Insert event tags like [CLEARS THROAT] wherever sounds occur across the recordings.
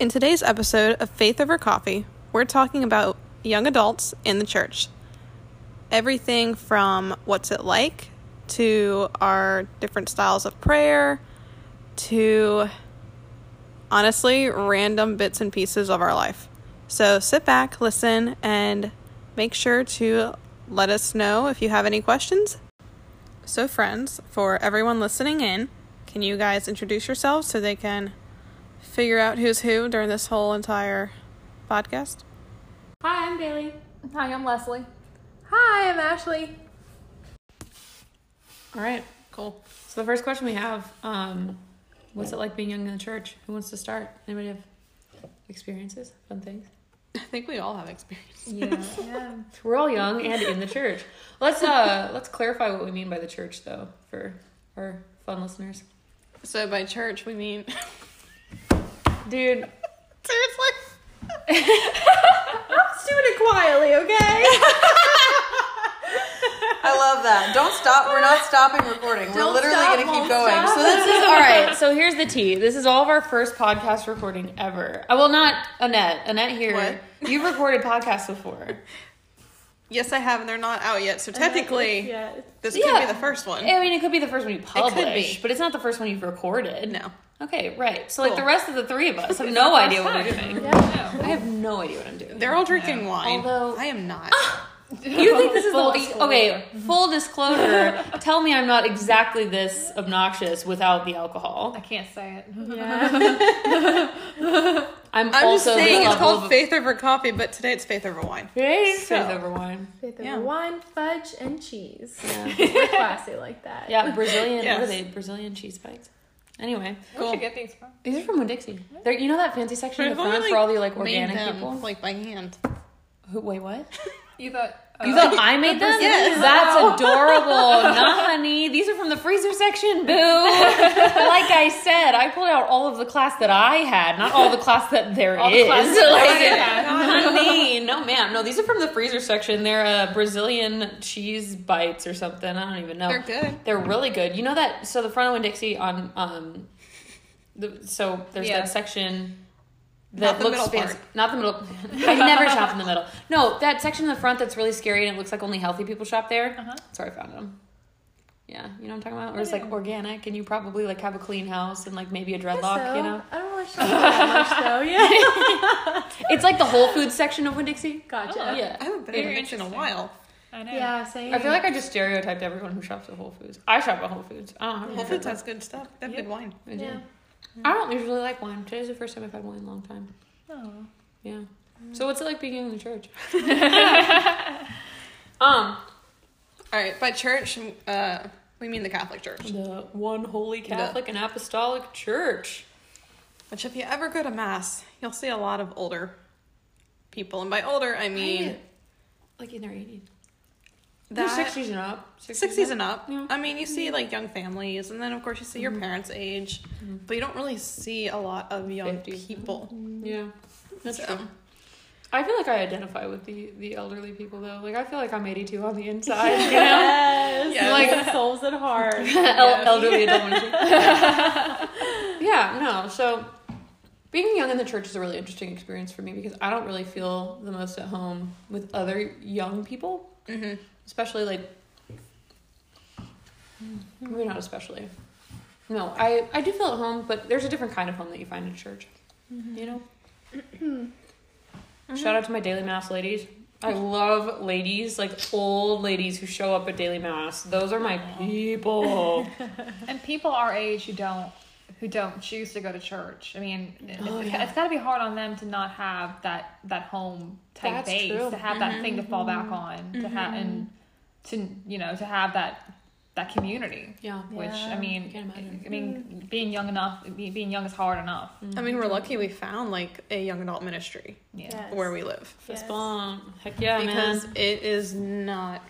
In today's episode of Faith Over Coffee, we're talking about young adults in the church. Everything from what's it like to our different styles of prayer to honestly random bits and pieces of our life. So sit back, listen, and make sure to let us know if you have any questions. So, friends, for everyone listening in, can you guys introduce yourselves so they can figure out who's who during this whole entire podcast? Hi, I'm Bailey. Hi, I'm Leslie. Hi, I'm Ashley. All right, cool. So the first question we have, um, what's it like being young in the church? Who wants to start? Anybody have experiences, fun things? I think we all have experiences. Yeah, Yeah. we're all young and in the church. Let's uh let's clarify what we mean by the church though for our fun listeners. So, by church, we mean. Dude, Seriously? [LAUGHS] Let's do it quietly, okay? I love that. Don't stop. We're not stopping recording. We're Don't literally stop, going to keep going. stop. So this [LAUGHS] this is all right. So here's the tea. This is all of our first podcast recording ever. Uh, well, not Annette. Annette here. What? You've recorded podcasts before. Yes, I have, and they're not out yet. So, technically, yeah. this could Yeah. be the first one. I mean, it could be the first one you publish, be. but it's not the first one you've recorded. No. Okay, right. So like Cool. the rest of the three of us have no idea what we're doing. Yeah. I have no idea what I'm doing. They're all drinking wine. Although- I am not. Ah! [LAUGHS] You think this is Full the disclosure. okay? Full disclosure. tell me I'm not exactly this obnoxious without the alcohol. I can't say it. Yeah. [LAUGHS] I'm, I'm just also saying it's called of- faith over coffee, but today it's faith over wine. Faith So- over wine. Faith Yeah. over wine, fudge, and cheese. Yeah. We're classy like that. Yeah, Brazilian. What Yes. are they? Brazilian cheese bites. Anyway, Where'd you get these from? these are from Winn Dixie. They're, you know that fancy section in I've the front only, for all the like made organic them, people. like by hand. Who, wait, what? [LAUGHS] You thought. You thought I made them? Yes. That's adorable. [LAUGHS] Nah, honey. These are from the freezer section, boo. [LAUGHS] like I said, I pulled out all of the class that I had, not all the class that there is. All the class that [LAUGHS] Like, I had. honey, no, ma'am. No, these are from the freezer section. They're uh, Brazilian cheese bites or something. I don't even know. They're good. They're really good. You know that? So the front of Dixie on um, the so there's Yeah. that section. Not That the looks middle fancy. part. Not the middle. I [LAUGHS] never shop in the middle. No, that section in the front that's really scary and it looks like only healthy people shop there. Uh-huh. That's where I found them. Yeah, you know what I'm talking about? Or it's like organic and you probably like have a clean house and like maybe a dreadlock, So, you know? I don't really shop that much though. [LAUGHS] Yeah. It's like the Whole Foods section of Winn Dixie. Gotcha. Oh, Yeah. I haven't been Very in Winn in a while. I know. Yeah, same. I feel like I just stereotyped everyone who shops at Whole Foods. I shop at Whole Foods. I don't have Whole Foods has good stuff. They have Yeah. good wine. I. Yeah. I don't usually like wine. Today's the first time I've had wine in a long time. Oh. Yeah. So what's it like being in the church? [LAUGHS] [LAUGHS] um, All right, by church, uh, we mean the Catholic Church. the one holy Catholic and Apostolic Church. Which, if you ever go to Mass, you'll see a lot of older people. And by older, I mean like in their 80s. That, They're 60s and up. 60s and up. Yeah. I mean, you see like young families, and then of course you see your mm-hmm. parents' age, mm-hmm. but you don't really see a lot of young 50s. people. Mm-hmm. Yeah. That's So, true. I feel like I identify with the the elderly people though. Like I feel like I'm 82 on the inside, you know? Yes. [LAUGHS] Yes. Like [LAUGHS] souls at heart. [LAUGHS] El- elderly adult women. yeah, no. So being young in the church is a really interesting experience for me because I don't really feel the most at home with other young people, mhm. Especially like maybe not especially. No, I I do feel at home, but there's a different kind of home that you find in church. Mm-hmm. You know. Mm-hmm. Shout out to my daily mass ladies. I love ladies, like old ladies who show up at daily mass. Those are my people. [LAUGHS] And people our age who don't who don't choose to go to church. I mean, Oh, it's, yeah. it's got to be hard on them to not have that that home type That's base, true. to have that thing to fall back mm-hmm. on, to have and to you know to have that that community. Yeah. Which Yeah. I mean, Can't. I mean, being young enough, being young is hard enough. I mean, we're lucky we found like a young adult ministry Yeah. Yes. where we live Fist Yes. bump. Heck yeah, because man. it is not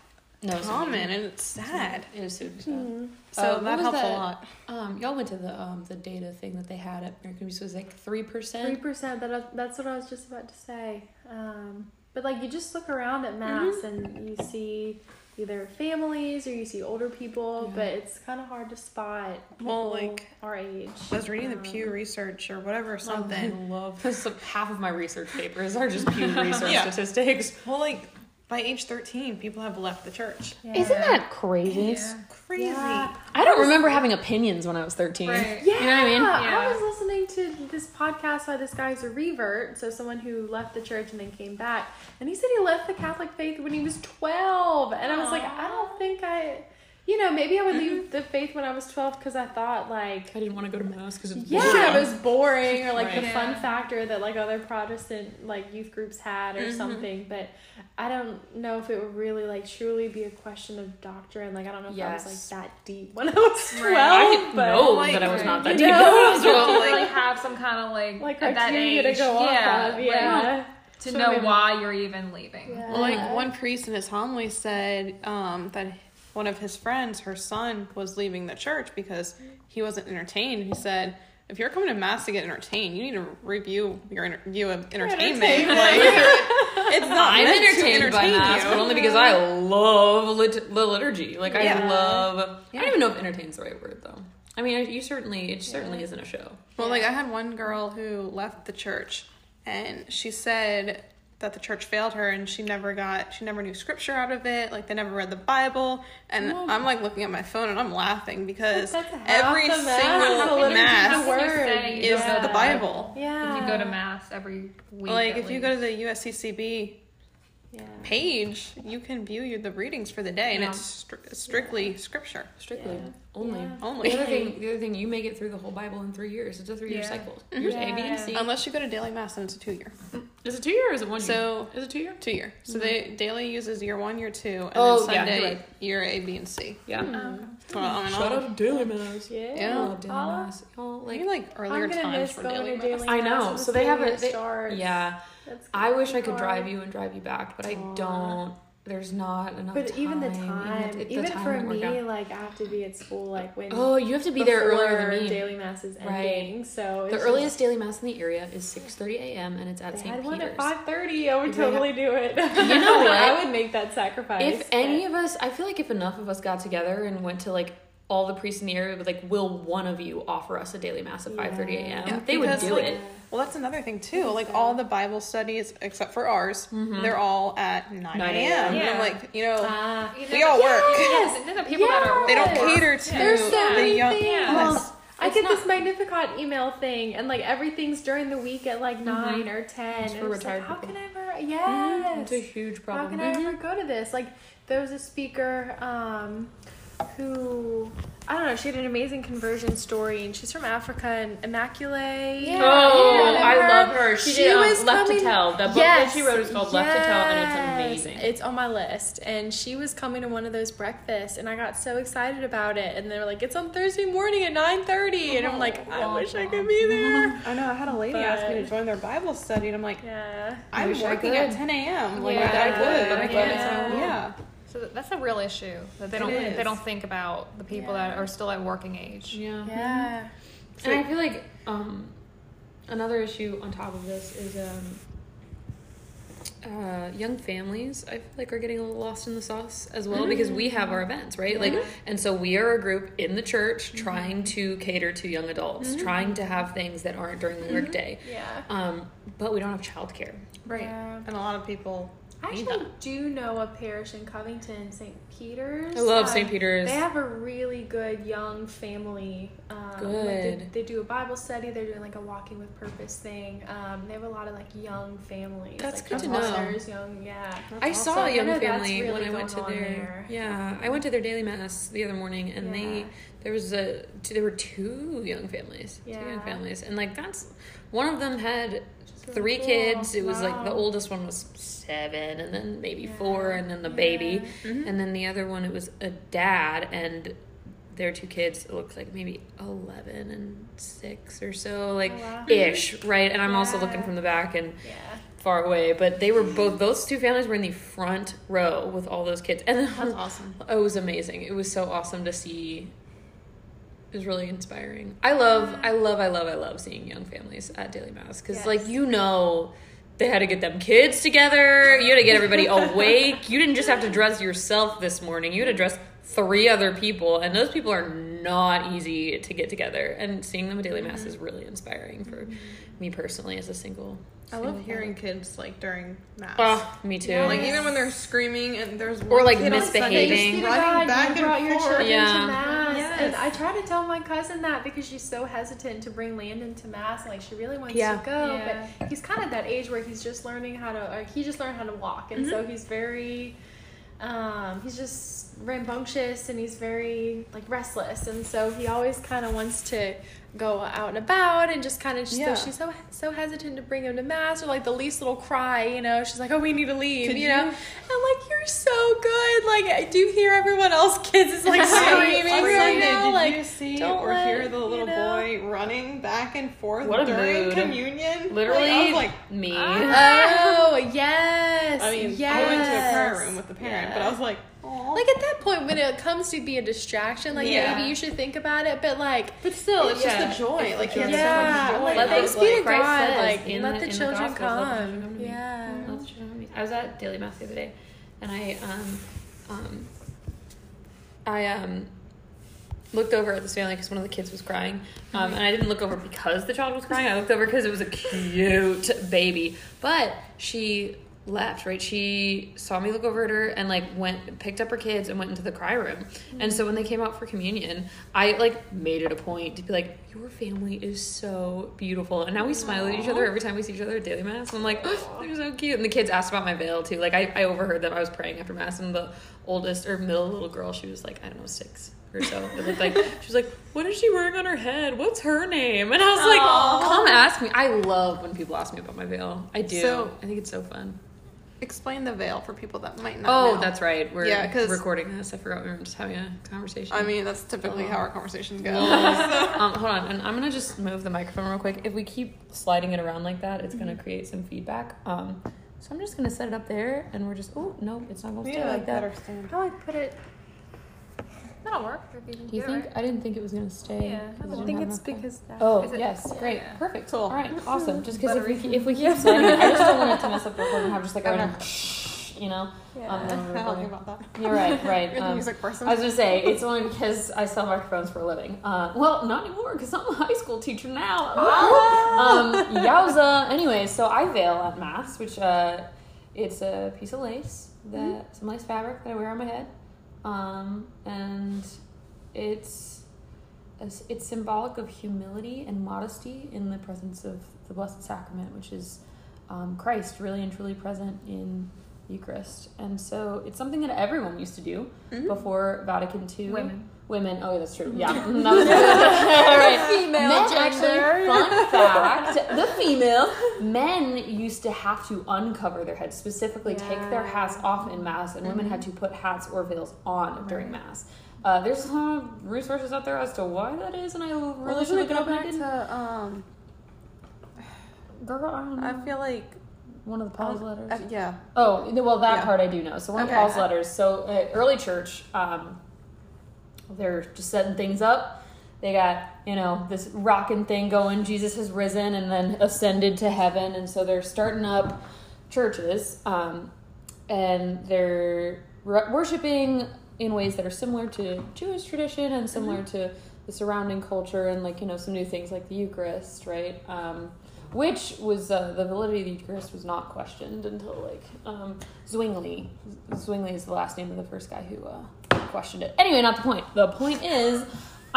No, it's common and it's sad. It is super sad. Mhm. So Uh, that was helps a lot. Um, y'all went to the um the data thing that they had at American Music was like three percent. Three percent. percent. That that's what I was just about to say. Um, but like you just look around at mass and you see either families or you see older people, but it's kind of hard to spot. Well, like, our age. I was reading the Um, Pew Research or whatever I something. [LAUGHS] love [LAUGHS] this. Half of my research papers are just Pew [LAUGHS] Research Yeah. statistics. Well, like by age thirteen, people have left the church. yeah. Isn't that crazy? Yeah. Crazy. Yeah. I don't remember having opinions when I was 13. Right. Yeah, You know what I mean? Yeah. I was listening to this podcast by this guy's a revert, so someone who left the church and then came back, and he said he left the Catholic faith when he was twelve, and I was like, I don't think I, you know, maybe I would leave the faith when I was twelve because I thought like. I didn't want to go to mass because it's Yeah, boring. it was boring, or like the Right. fun Yeah. factor that like other Protestant like youth groups had, or Mhm. something. But I don't know if it would really like truly be a question of doctrine. Like I don't know if I was like that deep when I was Right. twelve. I didn't but know like, that I was not that deep. know, when [LAUGHS] I was So, 12. like, like have some kind of like, like at that age, to go yeah, off of. like, Yeah. to So know maybe- why you're even leaving. Yeah. Well, like one priest in his homily said um, that one of his friends, her son, was leaving the church because he wasn't entertained. He said, "If you're coming to mass to get entertained, you need to review your inter- view of entertainment. Like, [LAUGHS] it's not I'm entertained by mass, you. but only because I love lit- the liturgy. Like I Yeah. love. I don't even know if entertain's the right word though. I mean, you certainly it certainly isn't a show. Well, like I had one girl who left the church, and she said that the church failed her, and she never got, she never knew scripture out of it. Like they never read the Bible, and I'm like looking at my phone and I'm laughing because every the mass. single That's the liturgy mass word. is Yeah. the Bible. Yeah. If you go to mass every week, Like at if you go to the USCCB Yeah. page, you can view your, the readings for the day, and Yeah. it's stri- strictly scripture Strictly Yeah. Only. Yeah. only. The other thing, [LAUGHS] the other thing, you make it through the whole Bible in three years. It's a three-year Yeah. cycle. Here's A, B, and C. Unless you go to daily mass, and it's a two year. Is it two year or is it one year? So is it two year? two year. So they daily uses year one, year two, and Mm-hmm. Oh, then Sunday you're right. year A, B, and C. Yeah. Um, Well, I mean, Shout all- out to Daily Mass. yeah. I Yeah. love Daily Holla. Mass. Y'all, like, Maybe like earlier times miss for going daily to mass. I know. when So they have school a they, yeah. That's I wish be I could drive you and drive you back, but I don't. There's not enough. But time. even the time, the- the even time for me, out. like I have to be at school like when Oh, you have to be there earlier than me. daily mass is Right. ending. So The earliest daily mass in the area is 6:30 a.m. and it's at St. one Peter's. at five thirty. I would totally do it. You know [LAUGHS] what? I would make that sacrifice. If any of us, I feel like if enough of us got together and went to like all the priests in the area, would like, will one of you offer us a daily mass at 5:30 a.m.? Yeah, they would because, do like, it. Well, that's another thing too. Like all the Bible studies, except for ours, mm-hmm. they're all at nine 9 a.m. a.m. And I'm like, you know. Uh, you we know, all work. Yes, and then the people that are They don't cater to There's so the young. things. Yes. I It's get not- this Magnificat email thing, and like everything's during the week at like mm-hmm. 9 or ten. It's and for it's like, how people. can I ever? Mm-hmm. Yes. It's a huge problem. How problem. can I ever go to this? Like, there was a speaker um, who I don't know. She had an amazing conversion story, and she's from Africa and Immaculée. Yeah, Oh, you know I love her. She, She did um, was Left coming- to Tell. The book Yes, that she wrote is called Left to Tell, and it's amazing. It's on my list, and she was coming to one of those breakfasts, and I got so excited about it. And they were like, "It's on Thursday morning at 9.30. and I'm like, "I wish I could be [LAUGHS] there." I know. I had a lady ask me to join their Bible study, and I'm like, Yeah. I'm wish I working at 10 a.m. Like Yeah. I would, But I but can't, so I won't. yeah. So that's a real issue that they It don't is. they don't think about the people that are still at working age. yeah. Yeah. And I feel like um, another issue on top of this is um, uh, young families. I feel like are getting a little lost in the sauce as well because we have our events, right? Like, and so we are a group in the church trying to cater to young adults, trying to have things that aren't during the workday. Yeah. Um, but we don't have childcare. Right. Yeah. And a lot of people I actually do know a parish in Covington, St. Peter's. I love Um, St. Peter's. They have a really good young family. Um, like they, Good. they do a Bible study. They're doing like a walking with purpose thing. Um, they have a lot of like young families. That's like good to know. Young, yeah. I That's saw awesome. a young family really when I went to their there. yeah I went to their daily mass the other morning and Yeah. they there was a there were two young families two young families and like that's one of them had three cool. kids it was like the oldest one was seven and then maybe Yeah. four and then the Yeah. baby Mhm. and then the other one it was a dad and their two kids it looked like maybe 11 and 6 or so like Oh, wow. ish right and i'm also looking from the back and Yeah. far away, but they were both those two families were in the front row with all those kids, and then That's awesome. [LAUGHS] it was amazing. It was so awesome to see. Was really inspiring. I love, I love, I love, I love seeing young families at daily mass because, Yes. like, you know, they had to get them kids together. You had to get everybody [LAUGHS] awake. You didn't just have to dress yourself this morning. You had to dress three other people, and those people are not easy to get together. And seeing them at daily mass mm-hmm. is really inspiring for mm-hmm. Me personally as a single. I love hearing kids like during mass. Oh, me too. Like even when they're screaming and there's Or, like, kid on Sunday misbehaving. just Thanks be to running God, back you brought and your forth. children Yeah. to mass, Yes. and I try to tell my cousin that because she's so hesitant to bring Landon to mass, like she really wants Yeah. to go, Yeah. but he's kind of that age where he's just learning how to, like he just learned how to walk, and mm-hmm. so he's very, um, he's just rambunctious and he's very like restless, and so he always kind of wants to go out and about and just kind of just Yeah. she's so so hesitant to bring him to mass or like the least little cry you know she's like oh we need to leave Could you know you- I'm like, you're so good. Like, I do hear everyone else kids is like [LAUGHS] On screaming Sunday, right now. did Like, you see don't or let- hear the you little know? boy running back and forth What during mood. communion? Literally, Like, I was like, me. oh yes. I mean, yes. I went to a prayer room with the parent, but I was like, Aw. Like at that point, when it comes to be a distraction, like Yeah. maybe you should think about it. But like, but still, it's Yeah. just the joy. It's Like, the he joy. yeah, so joy. like, Let thanks the- be to like Christ God. says Like, in let the- the in the children Gospels, let the children come. come to me. Yeah. Let the children come to me. I was at daily mass the other day, and I um um I um looked over at this family because one of the kids was crying, um, and I didn't look over because the child was crying. I looked over because it was a cute baby, but she left right? She saw me look over at her and like went picked up her kids and went into the cry room. And so when they came out for communion i like made it a point to be like your family is so beautiful. And now we smile at each other every time we see each other at daily mass. And i'm like oh, they're so cute. And the kids asked about my veil too. Like I, I overheard them. I was praying after mass. And the oldest or middle little girl she was like i don't know six or so. It looked like [LAUGHS] she was like what is she wearing on her head? What's her name? And i was like come ask me. I love when people ask me about my veil. I do. So- i think it's so fun Explain the veil for people that might not Oh, know. that's right. We're Yeah, 'cause- recording this. I forgot we were just having a conversation. I mean, that's typically Oh. how our conversations go. [LAUGHS] um, hold on, and I'm gonna just move the microphone real quick. If we keep sliding it around like that, it's gonna create some feedback. Um, so I'm just gonna set it up there, and we're just oh no, it's not gonna stay like that. better stand. Probably put it. That'll work. If you can Do you think? it I didn't think it was gonna stay. Yeah, I didn't think it's because that. Oh it- yes, great, yeah. perfect, Cool. All right, awesome. Just because if we Buttery. if we keep sliding, it, I just don't want it to mess up the [LAUGHS] recording. Have just like a Okay. random, you know. Yeah. Um, when we're I'll think recording. about that. You're right, right. You're the um, music person. I was gonna say it's only because I sell microphones for a living. Uh, well, not anymore because I'm a high school teacher now. [GASPS] um, yowza. Anyway, so I veil at mass, which uh, it's a piece of lace that some lace fabric that I wear on my head, um, and it's it's symbolic of humility and modesty in the presence of the Blessed Sacrament, which is um, Christ really and truly present in Eucharist. And so it's something that everyone used to do Mhm. before Vatican II. Women. Women. Oh, yeah, that's true. Yeah. [LAUGHS] [LAUGHS] That was [LAUGHS] right. Female Men actually, fun fact, the female men used to have to uncover their heads, specifically take their hats off in mass, and women had to put hats or veils on during mass. Uh, there's some resources out there as to why that is, and I Well, really doesn't should look it up. Back to um? Girl, I don't know. I feel like one of the Paul's letters. uh, yeah. Oh, well, that Yeah. part I do know. So one Okay. of Paul's letters. So uh, early church, um, they're just setting things up. They got you know this rocking thing going. Jesus has risen and then ascended to heaven, and so they're starting up churches, um, and they're r- worshiping in ways that are similar to Jewish tradition and similar to the surrounding culture, and like you know some new things like the Eucharist, right? Um, which was uh, the validity of the Eucharist was not questioned until like um, Zwingli. Zwingli is the last name of the first guy who uh, questioned it. Anyway, not the point. The point is,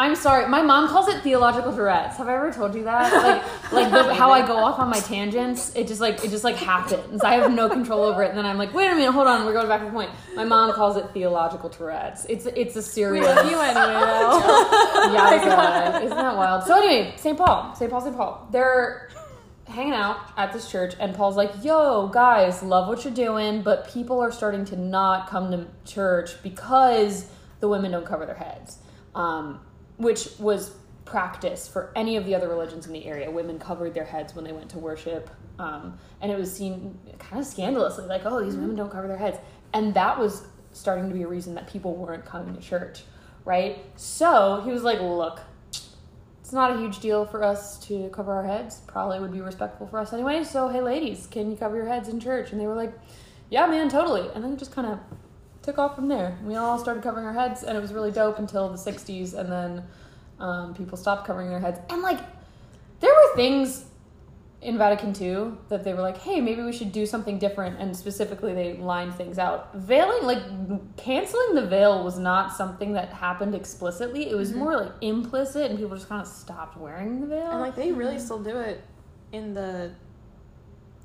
I'm sorry. My mom calls it theological Tourette's. Have I ever told you that? Like, [LAUGHS] like the, how I go off on my tangents. It just like it just like happens. I have no control over it. And then I'm like, wait a minute, hold on. We're going back to the point. My mom calls it theological Tourette's. It's it's a serious. We love You anyway though. [LAUGHS] Yowza. Isn't that wild? So anyway, St. Paul, St. Paul, St. Paul. They're hanging out at this church, and Paul's like, "Yo, guys, love what you're doing, but people are starting to not come to church because the women don't cover their heads." Um, which was practice for any of the other religions in the area. Women covered their heads when they went to worship, um, and it was seen kind of scandalously, like, "Oh, these women don't cover their heads," and that was starting to be a reason that people weren't coming to church, right? So he was like, "Look." It's not a huge deal for us to cover our heads. Probably would be respectful for us anyway. So, hey, ladies, can you cover your heads in church? And they were like, yeah, man, totally. And then it just kind of took off from there. We all started covering our heads, and it was really dope until the 60s. And then um, people stopped covering their heads. And, like, there were things in Vatican II that they were like, hey, maybe we should do something different. And specifically, they lined things out. Veiling, like, canceling the veil was not something that happened explicitly. It was more like implicit, and people just kind of stopped wearing the veil. And like they really still do it in the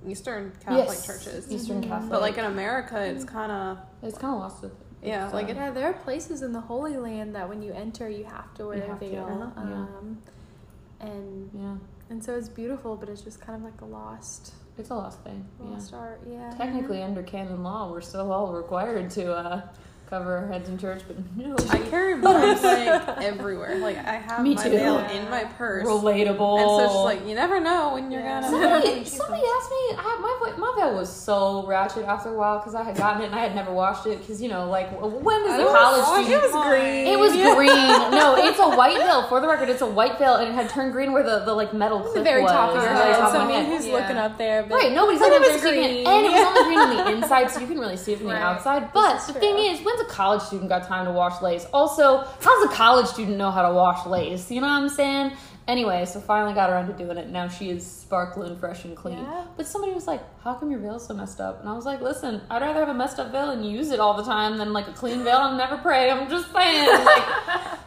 Eastern Catholic Yes, churches. Eastern Catholic. But like in America, it's kind of it's kind of lost with yeah, with, like it Yeah, there are places in the Holy Land that when you enter, you have to wear You a have to, veil. uh-huh, yeah. um, and yeah, and so it's beautiful, but it's just kind of like a lost, it's a lost thing. Yeah. lost art. Yeah. Technically, under canon law, we're still all required to uh, cover our heads in church, but no. [LAUGHS] I carry [LAUGHS] mine [LAUGHS] like everywhere. Like I have Me my too. veil in my purse. Relatable. And so it's just like you never know when you're Yeah. gonna. Somebody, somebody asked me. I, my my veil was so ratchet after a while because I had gotten it and I had never washed it because you know like when is I a don't college wash student? it was green. It was green. No, it's a white veil. For the record, it's a white veil and it had turned green where the, the like metal clip the very was. top of your head. top So I mean, who's Yeah. looking up there? But Right, nobody's looking it at was their green. green. And it was only green on the inside, so you can really see it from the outside. But the thing is, when's a college student got time to wash lace? Also, how does a college student know how to wash lace? You know what I'm saying? Anyway, so finally got around to doing it. Now she is sparkling, fresh, and clean. Yeah. But somebody was like, "How come your veil's so messed up?" And I was like, "Listen, I'd rather have a messed up veil and use it all the time than like a clean veil and never pray." I'm just saying. [LAUGHS]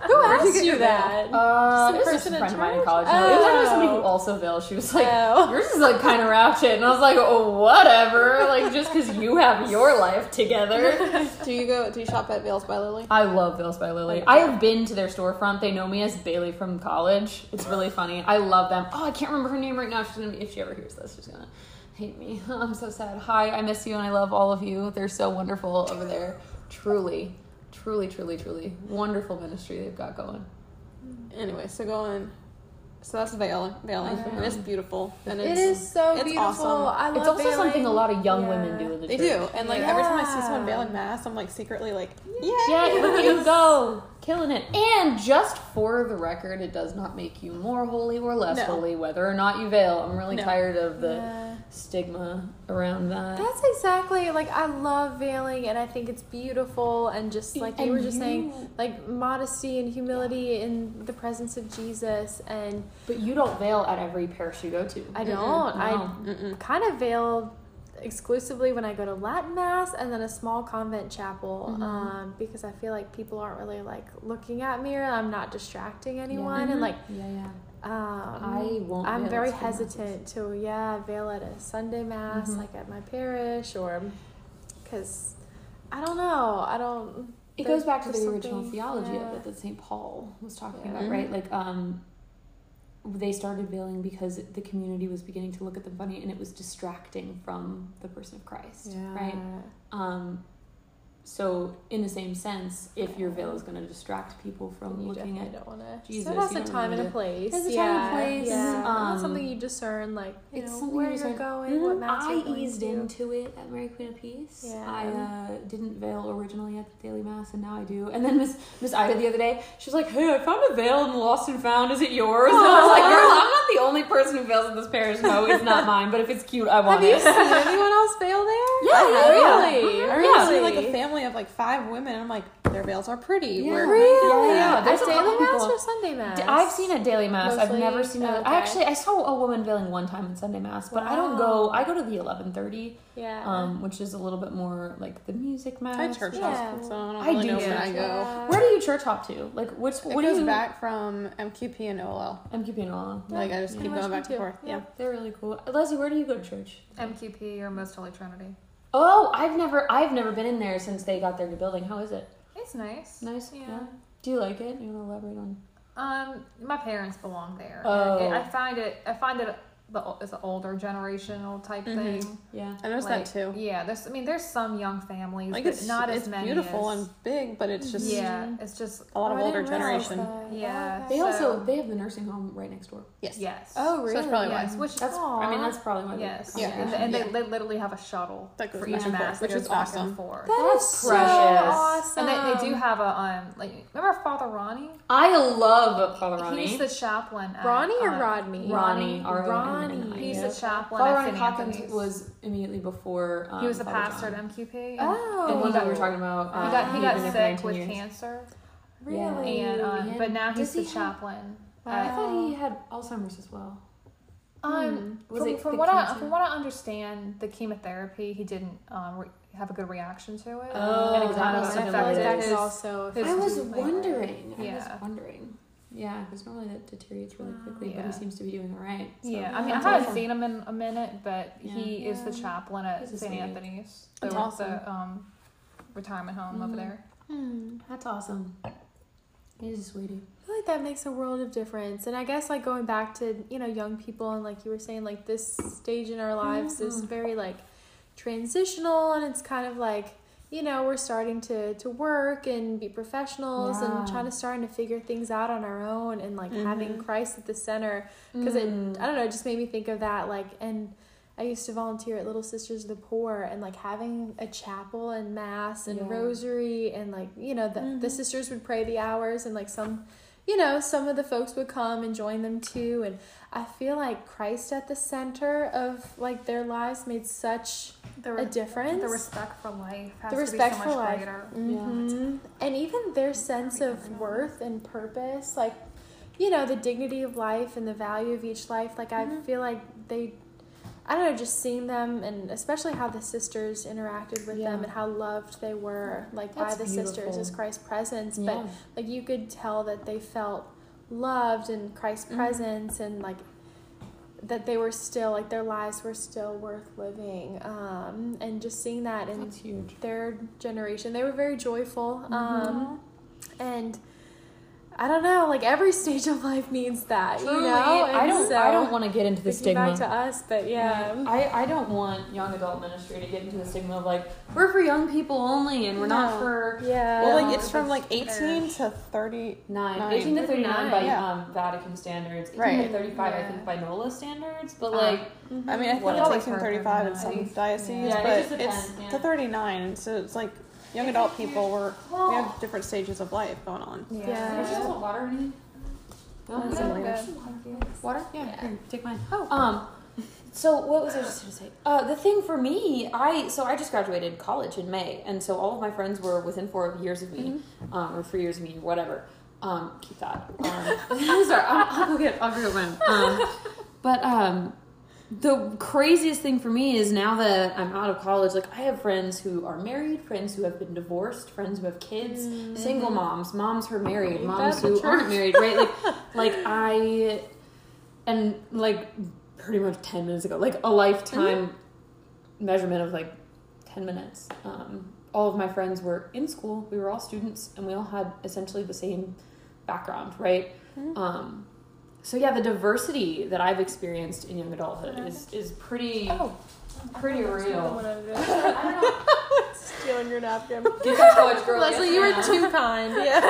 Like, who asked you that? uh, it was person a in friend of mine in college. No, it was actually somebody who Oh. also veils. She was like, Oh. "Yours is like kind of ratchet," and I was like, "Oh, whatever." Like just because you have your life together. [LAUGHS] do you go? Do you shop at Veils by Lily? I love Veils by Lily. I have been to their storefront. They know me as Bailey from college. It's really funny. I love them. Oh, I can't remember her name right now. She's gonna be, if she ever hears this, she's gonna hate me. [LAUGHS] I'm so sad. Hi, I miss you and I love all of you. They're so wonderful over there. Truly, truly, truly, truly wonderful ministry they've got going. Anyway, so going. So that's veil, veiling, That's and it's beautiful. And It it's, so it's beautiful. awesome. I love It's also veiling. something a lot of young Yeah. women do in the They church. do, and like every time I see someone Yeah. veiling mass, I'm like secretly like, yeah, Yeah, you go. Killing it. And just for the record, it does not make you more holy or less No. holy, whether or not you veil. I'm really No. tired of the Yeah. stigma around that. That's exactly like I love veiling and I think it's beautiful and just like you And were just you- saying, like modesty and humility in the presence of Jesus and but you don't veil at every parish you go to. I Mm-mm, don't. I Mm-mm. kind of veil exclusively when I go to Latin mass and then a small convent chapel Mhm. um, because I feel like people aren't really like looking at me or I'm not distracting anyone and like yeah, yeah. um, I won't I'm very hesitant to yeah veil at a Sunday mass Mhm. like at my parish or because I don't know I don't. It goes back to the original theology yeah. of it that St. Paul was talking Yeah. about, right? Like, um, they started veiling because the community was beginning to look at them funny and it was distracting from the person of Christ, right? Um, so, in the same sense, if your veil is going to distract people from you looking definitely at don't want to. Jesus, So it has you a don't time and a do- place. There's a yeah, time and a place, Yeah, um, that's something you discern, like you it's know, where you you're going, what Mhm. mass I you're going eased to. into it at Mary Queen of Peace. Yeah. I uh, didn't veil originally at the daily mass, and now I do. And then Miss Miss Ida the other day, she was like, "Hey, I found a veil in Lost and Found. Is it yours?" And I was like, "Girl, I'm not the only person who veils in this parish. No, it's not [LAUGHS] mine. But if it's cute, I want Have you it." seen anyone else veil there? [LAUGHS] Yeah, yeah, yeah. really. I remember Yeah. like a family of like five women. I'm like, their veils are pretty. Yeah. Where- Really? Yeah, yeah. There's At a couple daily mass people- or Sunday mass? D- I've seen a daily mass. I've never seen a. Oh, I actually I saw a woman veiling one time in Sunday mass, but I don't go. I go to the eleven thirty, Yeah. um, which is a little bit more like the music mass. I church Yeah. hop, so I don't I really do know when church I go. Yeah. Where do you church hop to? Like, which It what do goes you? back from MQP and OLL. MQP and all. Like I just pretty keep much going back and forth. Yeah. They're really cool. Leslie, where do you go to church? MQP or Most Holy Trinity. Oh, I've never I've never been in there since they got their new building. How is it? It's nice. Nice. Yeah. Do you like it? You want to elaborate on? Um, my parents belong there. Oh. I find it. I find it the o- it's an older generational type Mhm. thing. Yeah. I noticed Like, that too. Yeah, there's I mean there's some young families, Like but it's not it's as many. beautiful as, and big, but it's just yeah, it's just a lot of Oh, I older generation. that. Yeah. Oh, They okay. also they have the nursing home right next door. Yes. yes. Oh, really? So that's probably yes, why. which That's I mean that's probably why. yes, Yeah. and, and Yeah. they, they literally have a shuttle That goes for each and mass forth, which is awesome. and forth. That That's is so precious. awesome. And they, they do have a um like remember Father Ronnie? I love Father Ronnie. He's the chaplain. Ronnie or uh, Rodney? Ronnie. Ronnie. He's Yeah. the chaplain Father at Ronnie St. Hawkins was immediately before. Um, he was the Father pastor John. at MQP. Oh. And one time we were talking about. He um, got he got been there for sick with years. cancer, Really? and um, Yeah. but now Does he's he the have- chaplain. I thought he had Alzheimer's as well. Um, Was from, it from the what I from what I understand, the chemotherapy he didn't um, re- have a good reaction to it, Oh, and it that kind of must I have feel like been that what it could is. also. his- I was his- wondering. I was wondering. Yeah, because normally that deteriorates really quickly, but he seems to be doing all right. So. yeah, I mean, I haven't awesome. seen him in a minute, but Yeah. he is the chaplain at St. sweetie. Anthony's, the, That's awesome. the um, retirement home over Mhm. there. Hmm. That's awesome. He's a sweetie. I feel like that makes a world of difference. And I guess like going back to, you know, young people and like you were saying, like this stage in our lives is Mhm. very like transitional and it's kind of like, you know, we're starting to to work and be professionals Yeah. and trying to starting to figure things out on our own and like having Mhm. Christ at the center because Mm. it I don't know, it just made me think of that like and I used to volunteer at Little Sisters of the Poor and like having a chapel and mass and Yeah. rosary and like you know the the Mhm. sisters would pray the hours and like some you know some of the folks would come and join them too and I feel like Christ at the center of like their lives made such The, a difference. the respect for life has The to respect be so for much life. greater. Mhm. And even their sense of worth and purpose, like, you know, the dignity of life and the value of each life. Like, I feel like they, I don't know, just seeing them and especially how the sisters interacted with Yeah. them and how loved they were, like, That's by the sisters as Christ's presence. Yeah. But, like, you could tell that they felt loved in Christ's Mhm. presence and, like, that they were still like their lives were still worth living um and just seeing that in their generation. They were very joyful. Mm-hmm. Um, and I don't know, like every [LAUGHS] stage of life needs that, you Truly, know. I don't. So, I don't want to get into the thinking back stigma. to us, but yeah. I, I don't want young adult ministry to get into the stigma of like we're for young people only and we're not for Yeah. Well, like it's from like 18 to 30. nine, Nine. 18 to 39 by Yeah. um, Vatican standards, 18 Right. to 35 I think by NOLA standards, but Uh, like I mean, I think What it's else? 18 to 35 in some dioceses, Yeah, it but just depends, it's yeah. to 39. And so it's like young adult people were, we have different stages of life going on. Yeah. Yeah. Does you want water or anything? No, That's no, all good. good. Water? Yeah. Here, take mine. Oh. Um. So what was I just gonna say? Uh, the thing for me, I so I just graduated college in May, and so all of my friends were within four years of me, um, or three years of me, or whatever. Um, keep that. [LAUGHS] Um, [LAUGHS] sorry, I'll, I'll go get. I'll go get mine. Um, but um, the craziest thing for me is now that I'm out of college, like I have friends who are married, friends who have been divorced, friends who have kids, single moms, moms who are married, moms who aren't married, right? Like, [LAUGHS] like I, and like pretty much ten minutes ago, like a lifetime measurement of like ten minutes. Um, all of my friends were in school. We were all students, and we all had essentially the same background, right? Um, so yeah, the diversity that I've experienced in young adulthood is is pretty Oh. pretty real. [LAUGHS] I don't know. [LAUGHS] Stealing your napkin. Get that college girl. Leslie, yes, you were too kind. Yeah.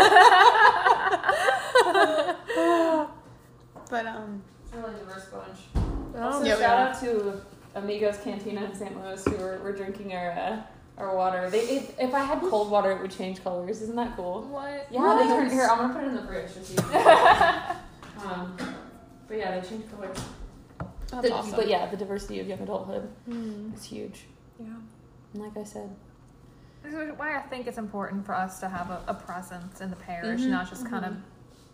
[LAUGHS] But, um, It's a really diverse bunch. Oh, Also, Yeah, shout out to Amigos Cantina in St. Louis who were, were drinking our uh, our water. They if, if I had cold water, it would change colors. Isn't that cool? What? Yeah, they turn here. I'm gonna put it in the fridge just so you can. um, but yeah, they change colors. that's The- awesome. But yeah, the diversity of young adulthood Hmm. is huge. Yeah. And like I said, This is why I think it's important for us to have a, a presence in the parish, Mhm, not just kind of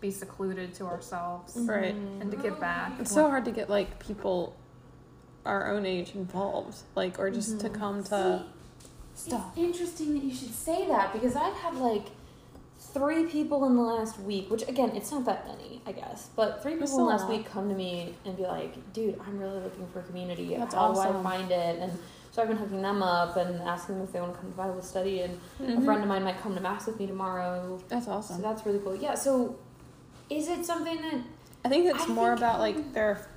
be secluded to ourselves Right. and to give back. It's so hard to get like people our own age involved, like, or just to come to. Stop. It's interesting that you should say that because I've had like three people in the last week, which again, it's not that many, I guess, but three people in the last week come to me and be like, dude, I'm really looking for a community. That's How do I find it? And so I've been hooking them up and asking them if they want to come to Bible study. And a Mhm. friend of mine might come to Mass with me tomorrow. That's So awesome. that's really cool. Yeah, so is it something that I think it's I more think- about like their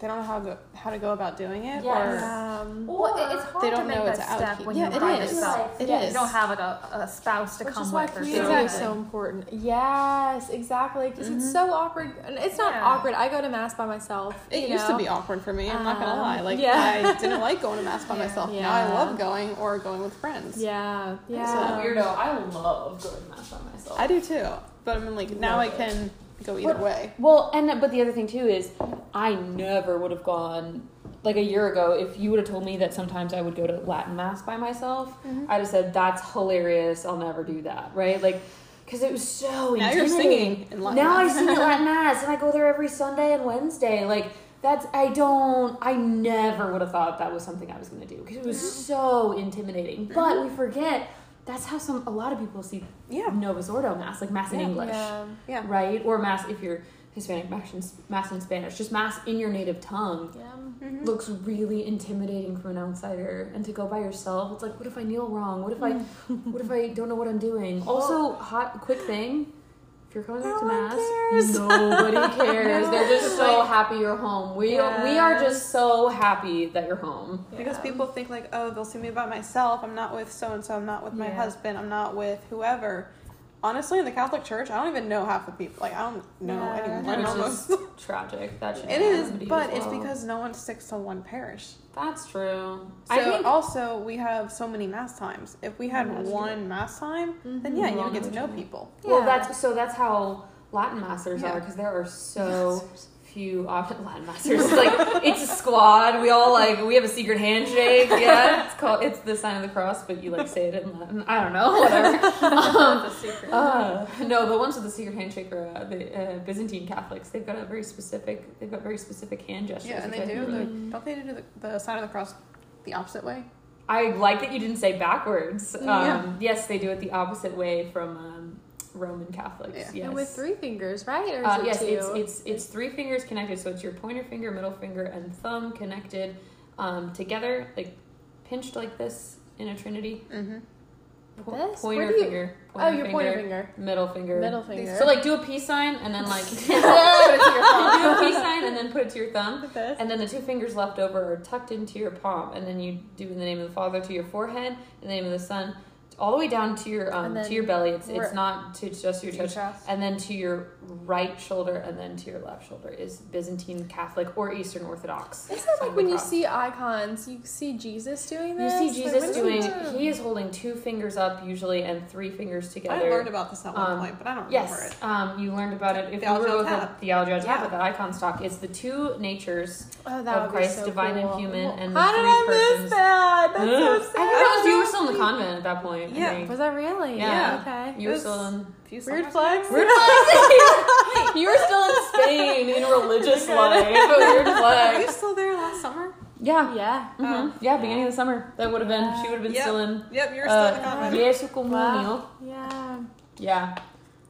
they don't know how go, how to go about doing it, Yes. Um, Well, it's hard They don't make know that it's step when Yeah, you're it by is. yourself. It You is. don't have like a, a spouse to Which come is why with or community something. is so important. Yes, exactly. Because it's so awkward. And it's not Yeah. awkward. I go to mass by myself. It you used know? to be awkward for me. I'm not gonna Um, lie. Like yeah. I didn't like going to mass by [LAUGHS] myself. Now I love going or going with friends. Yeah, So yeah. weirdo. I love going to mass by myself. I do too. But I mean, like now I can. it. Can go either But- way. Well, and but the other thing too is, I never would have gone like a year ago if you would have told me that sometimes I would go to Latin mass by myself. Mm-hmm. I'd have said that's hilarious. I'll never do that. Right? Like, because it was so. Now you're intimidating. singing in Latin Now mass. I sing at Latin [LAUGHS] mass, and I go there every Sunday and Wednesday. Like. That's I don't I never would have thought that was something I was gonna do because it was so intimidating. But we forget that's how some a lot of people see Yeah. Novus Ordo mass like mass in Yeah. English Yeah. Yeah. right? Or mass if you're Hispanic, mass in, mass in Spanish. Just mass in your native tongue Yeah. Mm-hmm. looks really intimidating for an outsider. And to go by yourself, it's like, what if I kneel wrong? What if I, what if I don't know what I'm doing? [LAUGHS] Also, hot quick thing. If you're coming back No to mass, cares. [LAUGHS] nobody cares. No. They're just so happy you're home. We we are just so happy that you're home. Because Yeah. people think like, oh, they'll see me by myself. I'm not with so and so. I'm not with my Yeah. husband. I'm not with whoever. Honestly, in the Catholic Church, I don't even know half the people. Like I don't know Yeah. anyone Which almost. is [LAUGHS] tragic. That should It be is, remedied but as it's because no one sticks to one parish. that's true. So I think also we have so many mass times. If we had That's one mass time, then mm-hmm. yeah, you would get to know people. Well, Yeah. that's so. That's how Latin masters Yeah. are because there are so few often Latin [LAUGHS] masters. It's like it's a squad. We all like we have a secret handshake. Yeah, it's called it's the sign of the cross, but you like say it in Latin. I don't know, whatever. [LAUGHS] um, uh, no, the ones with the secret handshake are uh, the uh, Byzantine Catholics. They've got a very specific. They've got very specific hand gestures. Yeah, and they I do. think The, don't they do the, the sign of the cross the opposite way? I like that you didn't say backwards. Um, Yeah. Yes, they do it the opposite way from um, Roman Catholics. Yeah. Yes. And with three fingers, right? Or Uh, it yes, two? it's it's it's three fingers connected, so it's your pointer finger, middle finger, and thumb connected um, together, like pinched like this in a trinity. Mm-hmm. Po- This? Pointer you- finger, oh, your finger, pointer finger. middle finger, Middle finger. So like do a peace sign and then like [LAUGHS] [LAUGHS] Put it to your thumb. do a peace sign and then put it to your thumb. This. And then the two fingers left over are tucked into your palm, and then you do in the name of the Father to your forehead, in the name of the Son, all the way down to your um, to your belly. It's it's not to just your To your chest, chest. and then to your right shoulder, and then to your left shoulder is Byzantine Catholic or Eastern Orthodox. Isn't it sign like when the you see icons, you see Jesus doing this? You see Jesus what is doing. he He is holding two fingers up usually, and three fingers together. I learned about this at one Um, point, but I don't remember Yes, it. um, you learned about it. If The you were with the, the Algel Tab Yeah. the icon stock, it's the two natures Oh, of Christ, so divine and cool. human, and the How three did I persons. miss that? That's so sad. I think that was you were still in the convent at that point. Yeah. think. Was that really? Yeah. Okay. You were still in. Weird flex. Weird [LAUGHS] flex. you were still in Spain in religious [LAUGHS] life. Weird [LAUGHS] Were you still there last summer? Yeah. Yeah. hmm Yeah, beginning of the summer. That would have been. She would have been Yep. still in. Yep, you were still in the Uh, convent. Wow. Yeah. Yeah.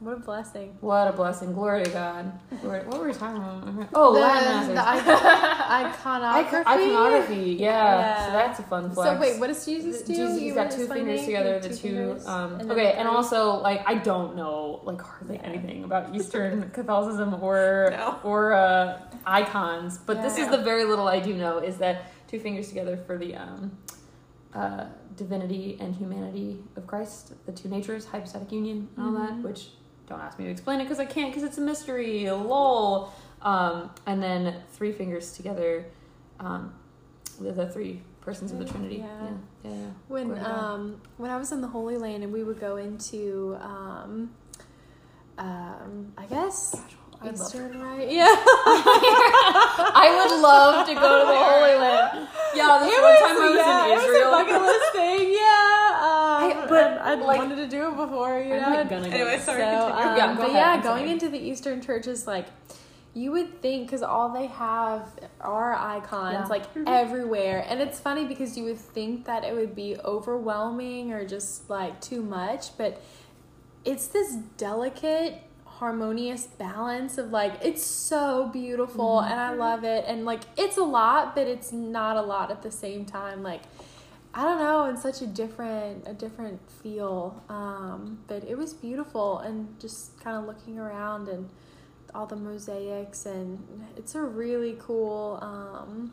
What a blessing. What a blessing. Glory to God. Glory- What were we talking about? Oh, the, Latin the icon- [LAUGHS] iconography. Iconography. Yeah. Yeah. So that's a fun flex. So wait, what does Jesus do? Jesus, You he's were got two fingers together. Two The two, fingers, um, and okay, and also like I don't know like hardly anything about [LAUGHS] Eastern Catholicism or No. or uh, icons, but this is the very little I do know is that two fingers together for the um, uh, divinity and humanity of Christ, the two natures, hypostatic union, and all that. Mhm. Which don't ask me to explain it because I can't because it's a mystery. Lol. Um, and then three fingers together, um, the, the three persons of the Trinity. Yeah. Yeah, yeah. When Glory to God. um when I was in the Holy Land and we would go into um um I guess I'd Eastern right [LAUGHS] yeah [LAUGHS] I would love to go to the Holy Land. Yeah, this It one was- time I was yeah, in it was a Israel. bucket list thing I- but, I'd like- wanted to do it before you I'm know like gonna go. Anyway, sorry, so, continue. um, Yeah, go but ahead, yeah, I'm going sorry. into the Eastern churches, like you would think, because all they have are icons, Yeah. like everywhere, and it's funny because you would think that it would be overwhelming or just like too much, but it's this delicate harmonious balance of like it's so beautiful and I love it and like it's a lot but it's not a lot at the same time like I don't know, in such a different a different feel. Um, but it was beautiful and just kind of looking around and all the mosaics, and it's a really cool. Um,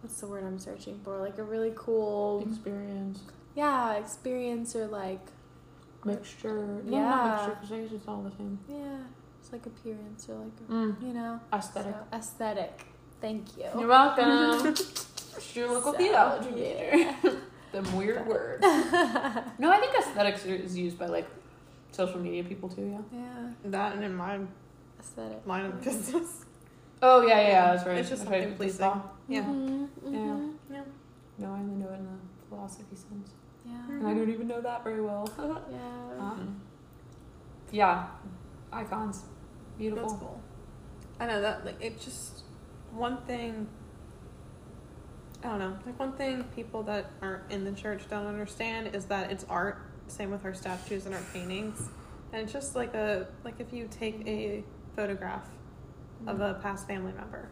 what's the word I'm searching for? Like a really cool, Experience. yeah, experience or like Mixture. No, Yeah. not mixture, because I guess it's all the same. yeah, it's like appearance or like a, Mm. you know Aesthetic. so, aesthetic. Thank you. You're welcome. [LAUGHS] It's your local So, theology yeah. major. [LAUGHS] Them weird words. [LAUGHS] no, I think aesthetics is used by like social media people too. Yeah. Yeah, That and in my aesthetic. line of business. Oh yeah, yeah, yeah, that's right. It's just That's something the pleasing. spa. Yeah. Mhm, mhm. Yeah. No, I only know it in the philosophy sense, Yeah. and I don't even know that very well. [LAUGHS] Yeah. um, yeah, icons, beautiful. That's cool. I know that like it just one thing I don't know. Like one thing people that aren't in the church don't understand is that it's art. Same with our statues and our paintings. And it's just like a like if you take a photograph of a past family member,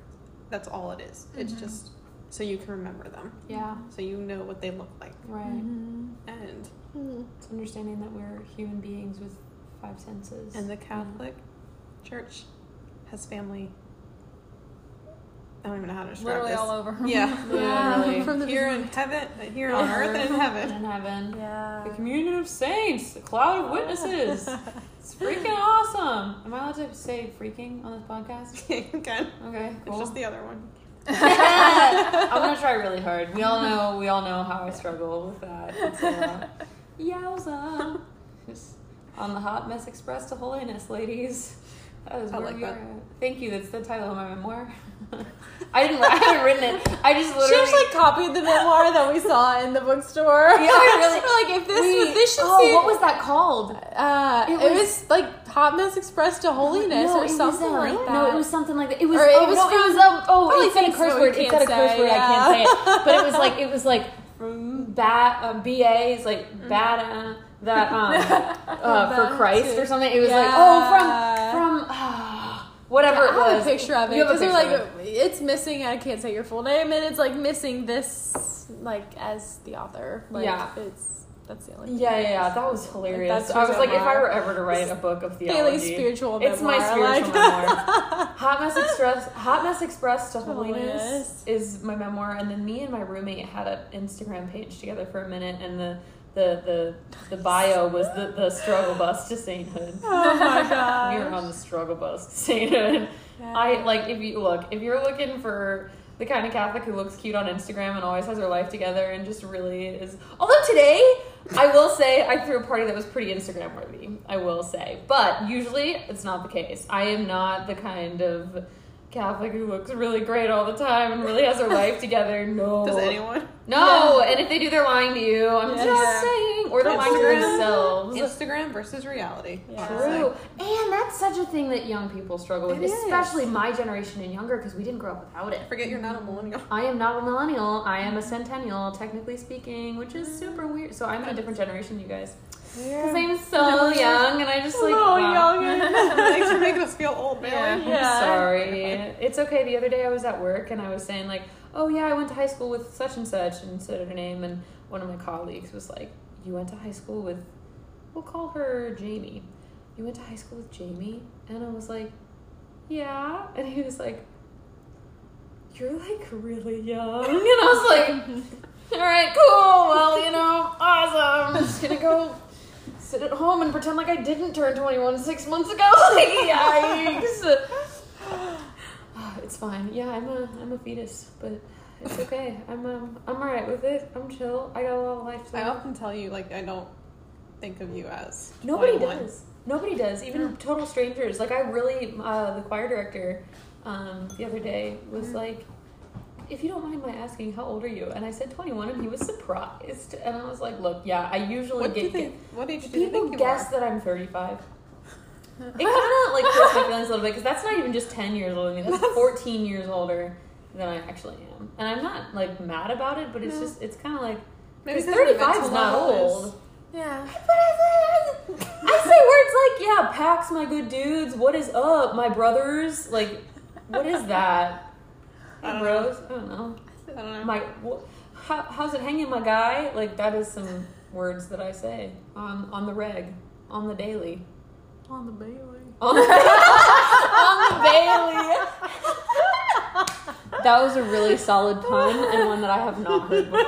that's all it is. It's Mhm. just so you can remember them. Yeah, So you know what they look like. right. Mhm. And. It's understanding that we're human beings with five senses. and the Catholic Church has family I don't even know how to describe Literally this. all over. Yeah. [LAUGHS] Yeah, really. From the here in heaven, here on earth and in heaven. in heaven. Yeah. The communion of saints, the cloud of witnesses. [LAUGHS] it's freaking awesome. Am I allowed to say freaking on this podcast? [LAUGHS] Again, Okay, it's just the other one. I'm gonna try really hard. We all know, we all know how I struggle with that. It's a lot. Yowza. Just on the Hot Mess Express to Holiness, ladies. That is I where like we that. are. Thank you. That's the title of my memoir. I didn't. I haven't written it. I just literally. She literally. actually copied the memoir that we saw in the bookstore. Yeah, really. [LAUGHS] Like, if this Wait, was, this should oh, see. what was that called? Uh, It it, was, was- like Hot Mess Express to Holiness No, or something uh, like that. No, it was something like that. It was. Or it oh, was no, it was um. Oh, probably it said a curse we word. It said a curse word. I can't say it. [LAUGHS] But it was like it was like bat um, BAs like bad uh, that um [LAUGHS] uh, for Christ or something. It was like oh from from uh, whatever I it have a picture of it You have a because they're like it. it's missing. I can't say your full name, and it's like missing this like as the author. Like, Yeah. it's that's the only. thing Yeah, yeah, that yeah, that was hilarious. That's I was like, if I were ever to write a book of theology, Haley's spiritual It's my spiritual like- memoir. [LAUGHS] Hot Mess Express, Hot Mess Express to Holiness Holiness. is my memoir, and then me and my roommate had an Instagram page together for a minute, and the the the, the bio was the, the struggle bus to sainthood. Oh my god! [LAUGHS] We were on the struggle bus to sainthood. I like if you look if you're looking for the kind of Catholic who looks cute on Instagram and always has her life together and just really is. Although today, I will say I threw a party that was pretty Instagram worthy. I will say, but usually it's not the case. I am not the kind of Catholic who looks really great all the time and really has her life together. [LAUGHS] No, Does anyone? No, and if they do, they're lying to you. I'm Yeah. just saying, or they're lying to Instagram. themselves. Instagram versus reality. Yeah. True. And that's such a thing that young people struggle with, It is. especially my generation and younger, because we didn't grow up without it. Forget you're not a millennial. I am not a millennial. I am a centennial, technically speaking, which is super weird. So I'm in a different generation, you guys. Because I'm so young, and I just like. so wow. young. Thanks for making us feel old, Bailey. I'm Yeah. sorry. It's okay. The other day I was at work and I was saying like, "Oh yeah, I went to high school with such and such," and said her name, and one of my colleagues was like, "You went to high school with, we'll call her Jamie. You went to high school with Jamie," and I was like, "Yeah," and he was like, "You're like really young," and I was like, [LAUGHS] "All right, cool. Well, you know, awesome. I'm just gonna go." Sit at home and pretend like I didn't turn 21 six months ago. [LAUGHS] Yikes. it's fine. Yeah, I'm a I'm a fetus, but it's okay. I'm um I'm alright with it. I'm chill. I got a lot of life to I often tell you, like, I don't think of you as Nobody 21. does. Nobody does. Even total strangers. Like I really, uh, the choir director, um, the other day was Mm-hmm. like, "If you don't mind my asking, how old are you?" And I said 21, and he was surprised. And I was like, "Look, yeah, I usually What get you think? What age do you people think you guess are? that I'm 35." [LAUGHS] It kind of like hurts my feelings a little bit because that's not even just 10 years older than me. That's 14 years older than I actually am. And I'm not like mad about it, but it's No. just, it's kind of like, Maybe because because 35 is not is- old. Yeah. I say, I say words like, yeah, Pax, my good dudes, what is up, my brothers? Like, what is that? Rose? I don't know. I don't know. My, wh- how, how's it hanging, my guy? Like, that is some words that I say on, on the reg, on the daily. On the daily. [LAUGHS] On the, on the daily. That was a really solid pun and one that I have not heard before.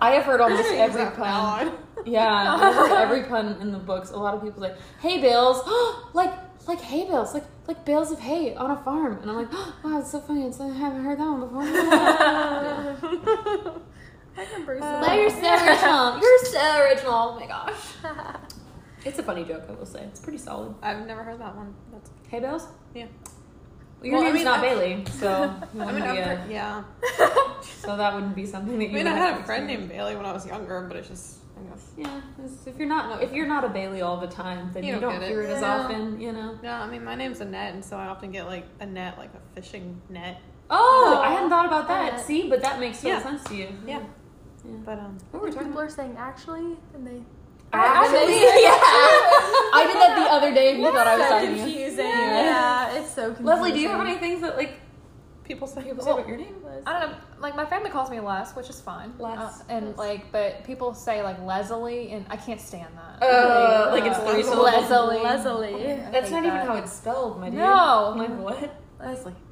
I have heard almost every pun. Yeah, every pun in the books. A lot of people like, hey, Bales, [GASPS] like, like hay bales, like like bales of hay on a farm, and I'm like, oh, [GASPS] "Wow, it's so funny! It's, I haven't heard that one before." [LAUGHS] [LAUGHS] I remember uh, some- Well, you're so original. You're so original. Oh my gosh. [LAUGHS] It's a funny joke, I will say. It's pretty solid. I've never heard that one. That's, Hay bales? yeah. Well, your Well, I name's mean, not I've- Bailey, so you I wouldn't mean, a- yeah. so that wouldn't be something that you. I mean, I had a friend named Bailey when I was younger, but it's just, I guess. Yeah, if you're not if you're not a Bailey all the time, then You you, don't don't get it. hear it as Yeah. often. You know. No, I mean, my name's Annette, and so I often get like a net, like a fishing net. Oh, Oh, I hadn't thought about that. uh, See, but that makes total Yeah. sense to you. Yeah. But, um, What were we People about? are saying actually, and they. Actually, [LAUGHS] yeah. I did that the other day. If you thought I was so talking to you. confusing. Yeah, it's so confusing. Leslie, do you have any things that like people say, people say what your name? Was. I don't know. Like my family calls me Les, which is fine. Les. Uh, and like, but people say like Leslie, and I can't stand that. Uh, like it's uh, three syllables. Leslie. Leslie. I That's hate not even how it's spelled, my dude. No. Like what? Leslie. Yeah. [LAUGHS]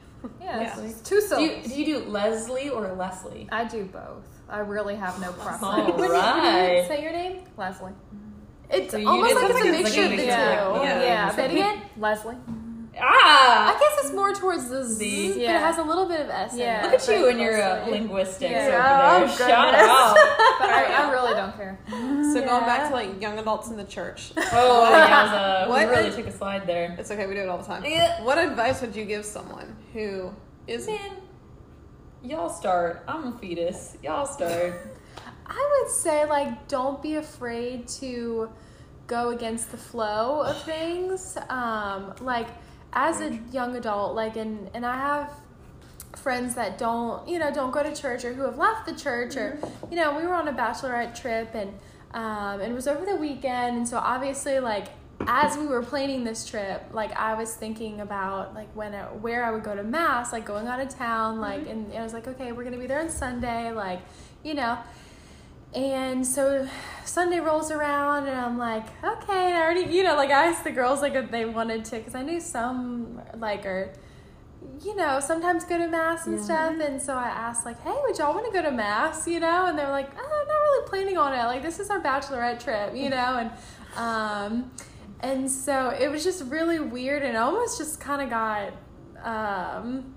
Yeah, it's two Do you, do you do Leslie or Leslie? I do both. I really have no All preference. right. [LAUGHS] When you, when you say your name, Leslie. it's So almost like it's a like it's mixture of the two. mixture, like, Yeah. yeah. Say it again. Leslie. Ah! I guess it's more towards the Z, Z. but it has a little bit of S. Yeah. Look at you and your uh, Leslie. linguistics Yeah. over Oh, there. Shout goodness. out. [LAUGHS] But I, I really don't care. So going back to like young adults in the church. Oh, yeah, [LAUGHS] we What? really took a slide there. It's okay, we do it all the time. Yeah. What advice would you give someone who is Man, y'all start. I'm a fetus. Y'all start. [LAUGHS] I would say like don't be afraid to go against the flow of things. Um, like as a young adult, like and and I have friends that don't you know don't go to church or who have left the church or you know we were on a bachelorette trip and um, and it was over the weekend. And so obviously like as we were planning this trip like i was thinking about like when I, where i would go to mass like going out of town like and i was like okay we're gonna be there on sunday like you know and so Sunday rolls around, and I'm like, okay, and I already, you know, like I asked the girls like if they wanted to, because I knew some like are, you know, sometimes go to mass and Yeah. stuff, and so I asked like, hey, would y'all want to go to mass, you know? And they're like, oh, I'm not really planning on it. Like this is our bachelorette trip, you know, and um, and so it was just really weird, and almost just kind of got um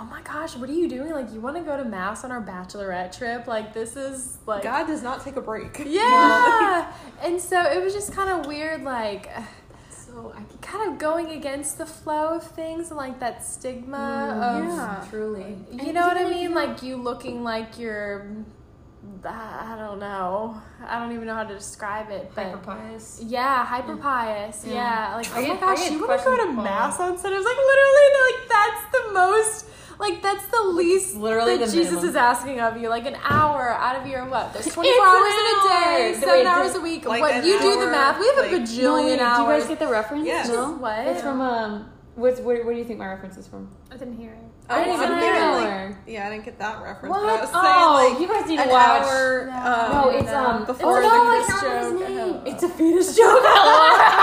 oh my gosh what are you doing like you want to go to mass on our bachelorette trip like this is like God does not take a break. [LAUGHS] yeah and so it was just kind of weird like [SIGHS] so I kind of going against the flow of things and like that stigma mm, of yeah. truly. you know what i mean like you looking like you're uh, i don't know i don't even know how to describe it but Hyper pious. yeah, hyper pious. Yeah. Yeah, like oh my gosh, you want to go questions to mass on Sunday? I was Like literally, like that's the most, like that's the least literally that the Jesus minimum. is asking of you. Like an hour out of your what? There's 24 It's hours an in a day, seven Wait, hours a week. like what an you do the math? We have like- a bajillion hours. Do you guys get the reference? Yes. No. What? It's from um. What's what? What do you think my reference is from? I didn't hear it. Oh, I didn't even hear it. like- yeah, I didn't get that reference. But I was Oh, saying, like, you guys need to an watch. hour. No. um, No, it's um. Before oh, the no, I Fetus can't remember joke. It's a fetus joke. [LAUGHS] [LAUGHS]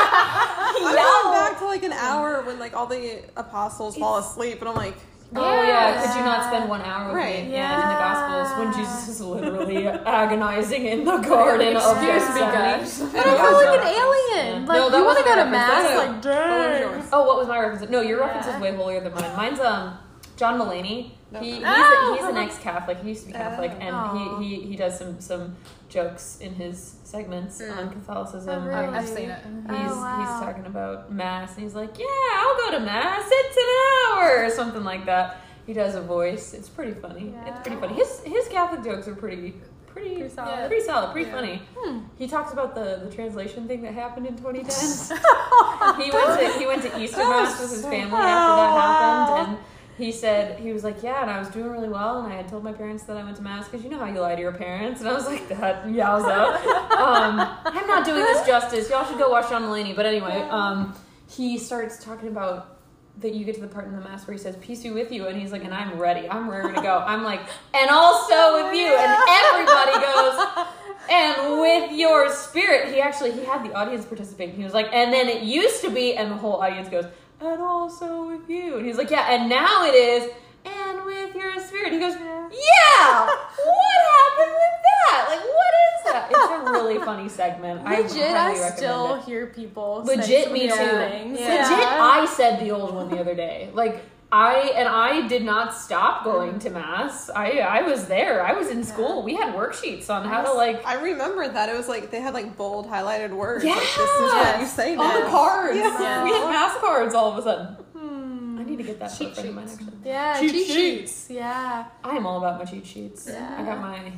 I'm going back to like an hour when like all the apostles fall asleep, and I'm like, Oh yeah, could you not spend one hour with Right. me? Yeah, in the Gospels when Jesus is literally agonizing in the garden of Gethsemane. guys. [LAUGHS] But I feel like an alien. Yeah. Like No, that you want to go to mass? Like dang. Oh, what was my reference? No, your reference is way holier than mine. Mine's um John Mulaney. He, he's, Oh. a, he's an ex-Catholic. He used to be Catholic, Oh. and he, he, he does some some jokes in his segments Mm. on Catholicism. Oh, really? I've seen it. He's Oh, wow. he's talking about mass, and he's like, "Yeah, I'll go to mass. It's an hour or something like that." He does a voice. It's pretty funny. It's pretty funny. His his Catholic jokes are pretty pretty Pretty solid. yeah, pretty solid, pretty Yeah. funny. Hmm. He talks about the the translation thing that happened in 2010. [LAUGHS] he went to he went to Easter mass with his family after that Oh, happened, wow. and he said he was like, yeah, and I was doing really well, and I had told my parents that I went to mass because you know how you lie to your parents, and I was like, that yowza. [LAUGHS] um, I'm not doing this justice. Y'all should go watch John Mulaney. But anyway, um, he starts talking about that you get to the part in the mass where he says, "Peace be with you," and he's like, "And I'm ready. I'm ready to go." I'm like, "And also [LAUGHS] with you," and everybody goes and with your spirit he actually he had the audience participate he was like and then it used to be and the whole audience goes and also with you and he's like yeah and now it is and with you're a spirit. He goes, yeah. What happened with that? Like, what is that? It's a really funny segment. I Legit, I, recommend still it. hear people. Legit, me too. Things. Legit, I said the old one the other day. Like I and I did not stop going to mass. I I was there. I was in school. We had worksheets on how to like I remember that it was like they had like bold highlighted words. Yeah. like, this is what you say all now. the cards. Yeah. We had mass cards all of a sudden. Hmm. I need to get that Cheat for a friend of mine sheets. actually. Yeah, Cheat cheat, sheets. sheets. Yeah. I am all about my cheat sheets. Yeah. I got my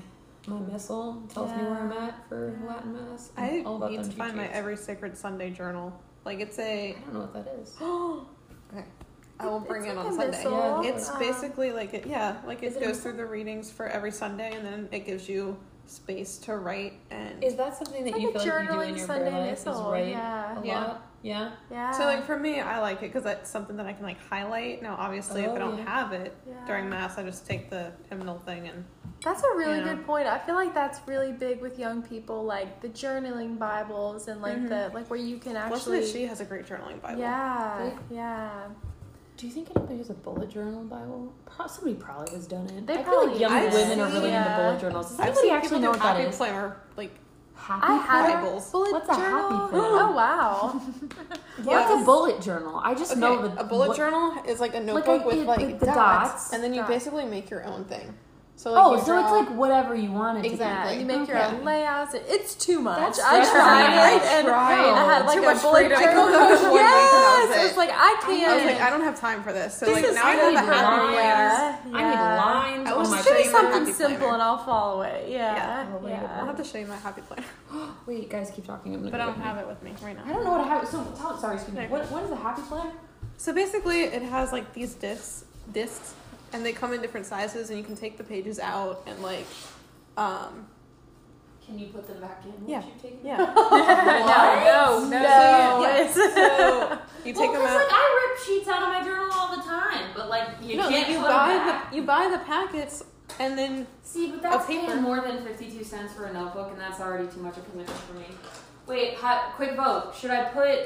my missal tells me where I'm at for Latin mass. I'm I all about need them to cheat find my sheets. every sacred Sunday journal. Like it's a. I don't know what that is. [GASPS] okay. I will bring It's it like on Sunday. missal. It's Um, basically like it, yeah, like it goes missal? through the readings for every Sunday, and then it gives you space to write and. Is that something that It's you feel like you do in your Sunday prayer life? Is missal, write yeah. a Yeah. lot? Yeah. Yeah. so like for me, I like it because that's something that I can like highlight. Now, obviously, if Oh, I don't yeah. have it Yeah. during mass, I just take the hymnal thing and That's a really Yeah. good point. I feel like that's really big with young people, like the journaling Bibles and like the like where you can actually. Leslie, she has a great journaling Bible. yeah, Right? yeah. Do you think anybody has a bullet journal Bible? Pro- Somebody probably has done it. They I feel probably like young I've women are really into bullet journals. Does anybody actually know what that planner like Happy I had a Bibles. bullet What's a happy planner? Oh wow! [LAUGHS] What's a bullet journal? I just Okay, know the a bullet what- journal is like a Like notebook with it- like the- the dots, dots. and then you Dots. basically make your own thing. So like Oh, so draw- it's like whatever you want it to be. Exactly. You make your own layouts. It's too much. That's I stressful. tried I it and tried. I had like Too a much bullet freedom. I journal. [LAUGHS] cooked up one week was yes, it's like I can't. I was like, I don't have time for this. So This like is now I have I a need happy lines. planner. I need lines I on was my just Give me Save paper. your something simple planner. and I'll follow it. Yeah, Yeah. Yeah. I'll have to show you my happy planner, [GASPS] Wait, guys, keep talking. I'm gonna but I don't have it with me right now. I don't know what I have. So tell. Sorry, excuse me. What what is the happy planner? So basically, it has like these discs, discs, and they come in different sizes, and you can take the pages out and like, um, Can you put them back in? Yeah. You take yeah. [LAUGHS] [LAUGHS] No, no, So, no. yeah, so you take them out. It's like I rip sheets out of my journal all the time, but like you no, can't you put buy them back. the you buy the packets, and then See, but that's A paper. paying more than fifty-two cents for a notebook, and that's already too much a commitment for me. Wait, hot, quick vote. Should I put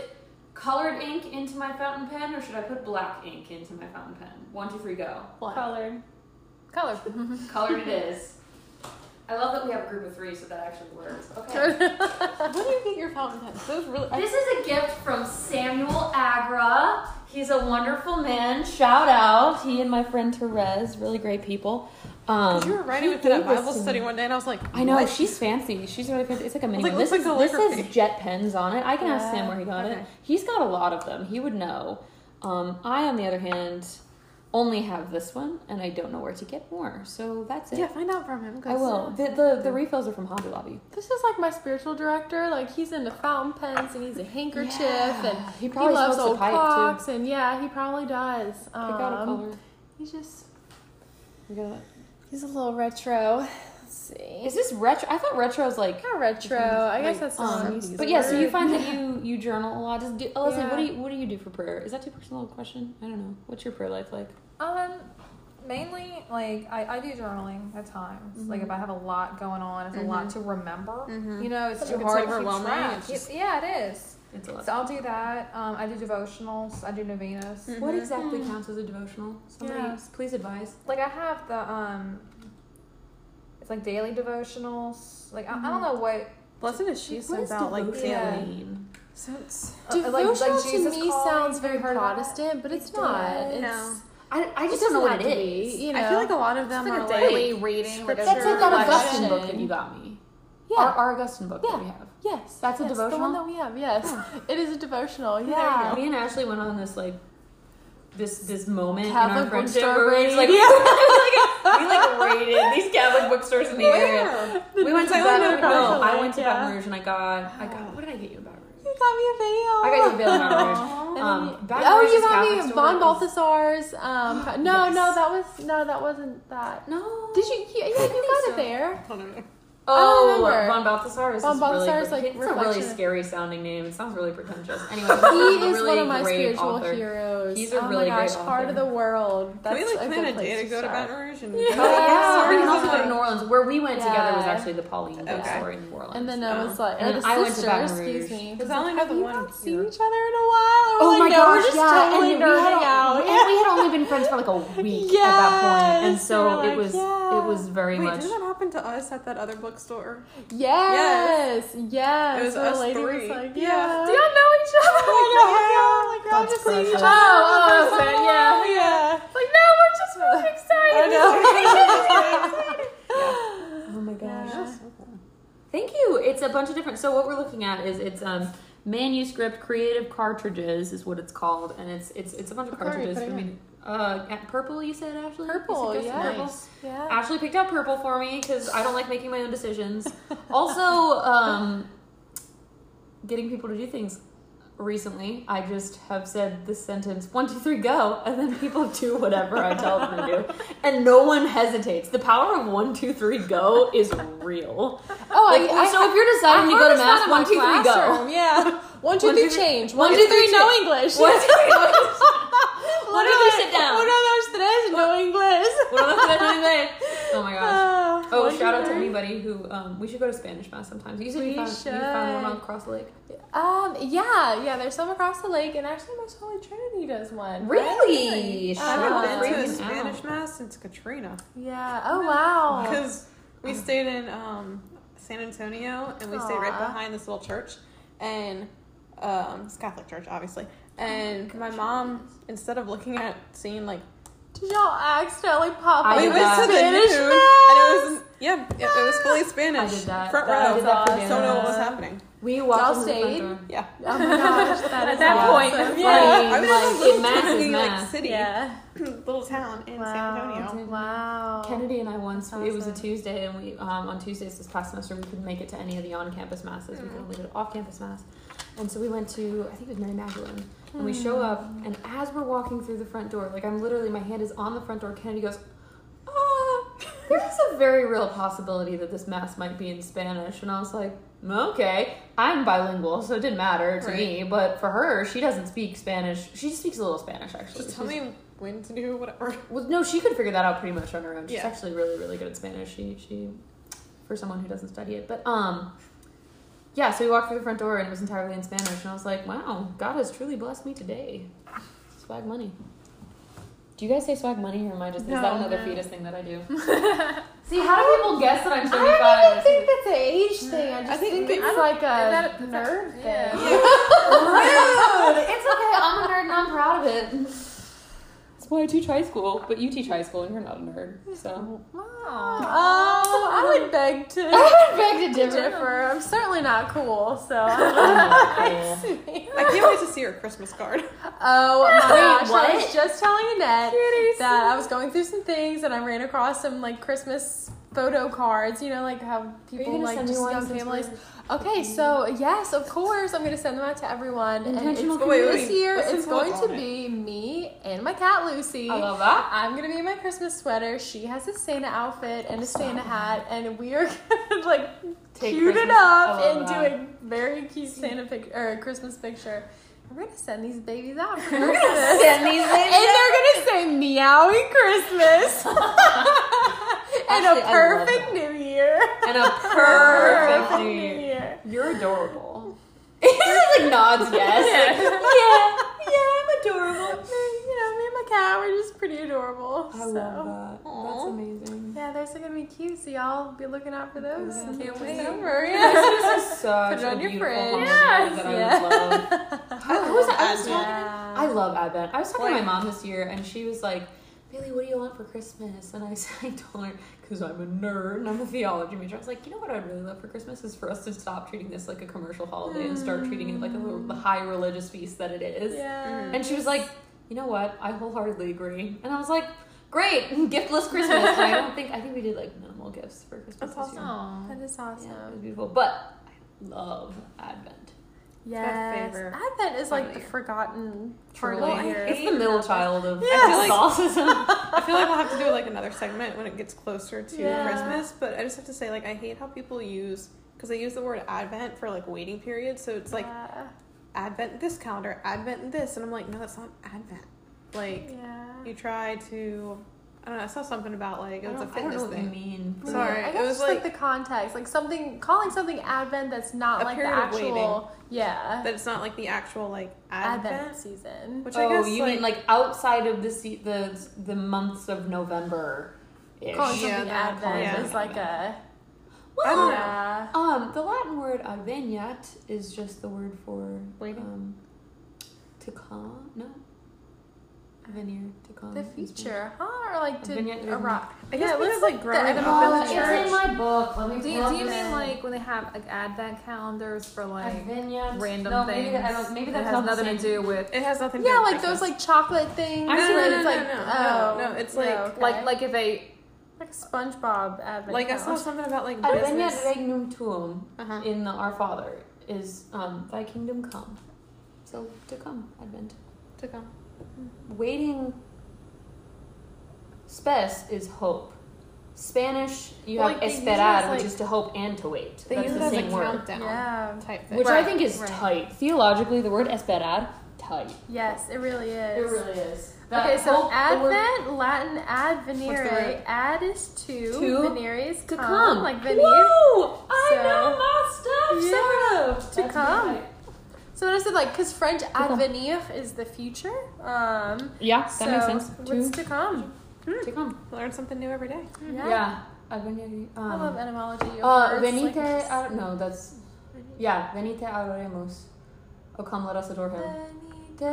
colored ink into my fountain pen, or should I put black ink into my fountain pen? One, two, three, go. Colored. Color. [LAUGHS] [LAUGHS] Colored it is. I love that we have a group of three, so that actually works. Okay. [LAUGHS] where do you get your fountain pens? Those really. This is a gift from Samuel Agra. He's a wonderful man. Shout out. He and my friend Therese, really great people. Um, you were writing with me at Bible study one day, and I was like, I know what? she's fancy. She's really fancy. It's like a mini. like, this, looks is, like this jet pens on it. I can ask. Sam where he got Okay. it. He's got a lot of them. He would know. Um, I, on the other hand, only have this one, and I don't know where to get more. So that's it. Yeah, find out from him. I will. The, the the refills are from Hobby Lobby. This is like my spiritual director. Like he's into fountain pens and he's a handkerchief Yeah. and He he, probably loves old pipe, too. clocks and yeah, he probably does. Pick out a Um, color. He's just We got- he's a little retro. Let's see. Is this retro? I thought retro is like. Not retro. I guess Like, that's Um, not um, but yeah, so you find that [LAUGHS] you you journal a lot. Just do, Alyssa, Yeah. what do you what do you do for prayer? Is that too personal a question? I don't know. What's your prayer life like? Um, mainly like I, I do journaling at times. Mm-hmm. Like if I have a lot going on, it's a lot to remember. Mhm. You know, it's It's too hard to keep overwhelming, track. it's just- yeah, it is. It's a lot. So I'll do that. Um, I do devotionals. I do novenas. What exactly counts as a devotional? Somebody Yeah. please advise. Like I have the um, it's like daily devotionals. Like I, I don't know what. Blessed is she What sends out like devotional daily. mean? So it's uh, like- Devotional like to me calling. sounds very heard of that? Protestant, but it's It not. does. It's, No. I, I just don't know what have it to be. You know, I feel like a lot of them like are a like daily reading. Like a That's That's like that Augustine book that you got me. yeah. Our, our Augustine book that we have. Yes, That's a yes, The one that we have. Yes, [LAUGHS] it is a devotional. Yeah. Yeah. Me and Ashley went on this like this this moment in our friendship where it's like, [LAUGHS] raid. we like raided these Catholic bookstores in the area. We went to Baton. No, I went to yeah. Baton Rouge and I got I got what did I get you in Baton Rouge? You got me a video. I got you a bill in Baton Rouge. Um, Baton oh, you got me Von Balthasar's. Um, no, Yes. no, that was no, that wasn't that. No. Did you? Yeah, yeah you got so. it there. I don't know. Oh, remember. Von Balthasar is Von this really, Balthasar's, like, like, it's a really scary sounding name. It sounds really pretentious. Anyway, He is really one of my spiritual author. heroes. He's a oh really my gosh, great heart of the world. That's Can we like a plan a place day to go to start. Baton Rouge and Yeah. go? Oh, yeah, we can Yeah. also go to New Orleans. Where we went together was actually the Pauline Day Okay. store in New Orleans. And then I was oh. like, And or the I went to sister, Baton excuse Rouge. me. 'Cause I only know have the you one not seen each other in a while? And we're Oh my gosh, yeah. and we had, out. and we had only been friends for like a [LAUGHS] week at that point, and so it was it was very Wait, much. did that happen to us at that other bookstore? Yes, yes. It was so the us lady three. was like, Yeah. yeah. Do y'all know each other? like, y'all just seeing each other. Oh, oh, okay, yeah. yeah. Like, no, we're just [LAUGHS] really [LAUGHS] excited. Oh my gosh. Thank you. It's a bunch of different. So what we're looking at is it's um manuscript creative cartridges is what it's called, and it's it's it's a bunch of cartridges. I mean, uh, purple. You said Ashley. Purple, yes. purple? Yeah. Ashley picked out purple for me because I don't like making my own decisions. [LAUGHS] also, um, getting people to do things. Recently, I just have said this sentence one, two, three, go, and then people do whatever I tell them to do, [LAUGHS] and no one hesitates. The power of one, two, three, go is real. Oh, Like, so if you're deciding to go to mass, one, two, three, go. Yeah. One, two, One, three, three- change. one, two, three, no. [LAUGHS] English. One, two, three, One, two, three, sit down. Uno, dos, tres, no English. What am I doing today? Oh my gosh. Oh, One, shout out to anybody who um, we should go to Spanish mass sometimes. You said We you found, you found one should. across the lake. Um, yeah, yeah, there's some across the lake, and actually, Most Holy Trinity does one. Really? Uh, I haven't been to a Spanish out. mass since Katrina. Yeah. Oh, wow. Because we stayed in um, San Antonio and we stayed right behind this little church, and um, it's a Catholic church, obviously. And my mom, instead of looking at seeing like Did y'all accidentally pop I up we went that. to the Spanish noon, and it was yeah, it, it was fully Spanish. I did that. Front That- I row. did that for Awesome. Don't know what was happening. We Y'all walked into the stayed? Yeah. Oh my gosh, that [LAUGHS] At that awesome. point, yeah. Like, I mean, like, it was a it little matters, tiny like mass. city, Yeah. [CLEARS THROAT] little town in San Wow. Antonio. Wow. Kennedy and I once That's it was a. Tuesday and we um, on Tuesdays this past semester we couldn't make it to any of the on-campus masses. We could only go to off-campus mass, and so we went to I think it was Mary Magdalene. And we show up and as we're walking through the front door, like I'm literally my hand is on the front door. Kennedy goes, "Ah, [LAUGHS] there's a very real possibility that this mass might be in Spanish." And I was like, "Okay, I'm bilingual, so it didn't matter to me, but for her, she doesn't speak Spanish. She speaks a little Spanish actually. Just tell She's- me when to do whatever. [LAUGHS] well, no, she could figure that out pretty much on her own. She's Yeah. actually really, really good at Spanish. She, she, for someone who doesn't study it, but um, yeah. So we walked through the front door and it was entirely in Spanish, and I was like, wow, God has truly blessed me today. Swag money. Do you guys say swag money, or am I just? is that another no. fetus thing that I do? [LAUGHS] See, how do people guess that I'm I 35? don't even think that's an age thing. I just I think think, it's like a that- nerve thing. yeah. [LAUGHS] Rude. It's okay. I'm a nerd and I'm proud of it. That's why I teach high school, but you teach high school and you're not a nerd, so. Oh, I would beg to. I would beg to [LAUGHS] differ. I'm certainly not cool, so. [LAUGHS] I can't wait to see her Christmas card. [LAUGHS] Oh my gosh! I what? was just telling Annette that I was going through some things and I ran across some like Christmas photo cards. You know, like how people like just young families. Okay, so yes, of course, I'm gonna send them out to everyone. And it's, Wait, wait, this year, it's going to it? be me and my cat Lucy. I love that. I'm gonna be in my Christmas sweater. She has a Santa outfit and a Santa hat, and we are [LAUGHS] gonna like Take cute it Christmas- I up and do a very cute Santa picture or Christmas picture. We're gonna send these babies out for [LAUGHS] Christmas. Send these and they're gonna say meowing Christmas [LAUGHS] and Actually, a I love perfect. New Year. And a [LAUGHS] perfect New New Year. Year. You're adorable. [LAUGHS] He just like nods yes. Yeah, yeah, I'm adorable. You know, me and my cat, we're just pretty adorable. I so. love that. That's amazing. Yeah, those are gonna be cute. So y'all be looking out for those. Yeah. Can't wait. December. Yeah. This is such [LAUGHS] Put it on a your fridge. holiday that I Yes. would love. Who who was? I was Advent. talking- I love Advent. I was talking to my mom this year, and she was like, "Bailey, what do you want for Christmas?" And I [LAUGHS] said, "I told her because I'm a nerd and I'm a theology major." I was like, "You know what I'd really love for Christmas is for us to stop treating this like a commercial holiday and start treating it like a little, the high religious feast that it is." Yeah. And she was like, "You know what? I wholeheartedly agree." And I was like, "Great, [LAUGHS] giftless Christmas." And I don't think I think we did like minimal gifts for Christmas That's this year. Aw. That is awesome. Yeah, it was beautiful. But I love Advent. Yes. Advent is like the forgotten part Truly. of the year. It's the middle child of feel Catholicism. [LAUGHS] I feel like we'll have to do like another segment when it gets closer to Yeah. Christmas. But I just have to say, like, I hate how people use because they use the word Advent for like waiting period. So it's like yeah. Advent this calendar, Advent this, and I'm like, no, that's not Advent. Like yeah. you try to I don't know. I saw something about like it was a don't, I don't fitness know what you thing. mean. Sorry, I it was just like, like- the context, like something calling something Advent that's not A like the period of actual, yeah, That it's not like the actual like Advent, advent. season. Which I Oh, guess you mean like outside of the se- the the months of November? Calling Yeah, something that- Advent yeah. is like a I don't know. yeah. Um, the Latin word adveniat is just the word for Waiting? Um, to come? No. Venir to come. The in Spanish. future, huh? Or like to Advent- arrive. I guess yeah, it because, looks like, like growing the up etymology. in it's church- in my book. Let me Do you, do you mean like when they have like advent calendars for like Adveniat? random no, things? Maybe, that, maybe that that's has not nothing to do with It has nothing to do with. Yeah, with like those like chocolate things. No, no, where no, it's no, like, no, oh, no, no, it's yeah, like- okay. like like if they like a SpongeBob Advent. Like I saw something about like Adveniat business. regnum tuum Uh-huh. in the Our Father is um, Thy kingdom come. So to come, Advent. To come. Waiting. Spes is hope. Spanish, you Well, have like, they use it esperar, as, which is to hope and to wait. They That's use the it as a same word. countdown Yeah. type thing. Which I think is right. tight. Theologically, the word esperar, tight. Yes, it really is. It really is. Okay, so hope, the word- Advent, Latin ad What's venire. Ad is to, To, venire is to come, come. like veneer. Woo! I So- know my stuff, Yeah, sort of. to That's come. Right. So when I said like, because French come. advenir is the future. Um, Yeah, that so makes sense. what's to come? to come. Learn something new every day. Yeah. Yeah. Advenire, I love um, etymology. of uh, words, venite, like- ad- no, that's, yeah, venite adoremus. Oh, come, let us adore him. Venite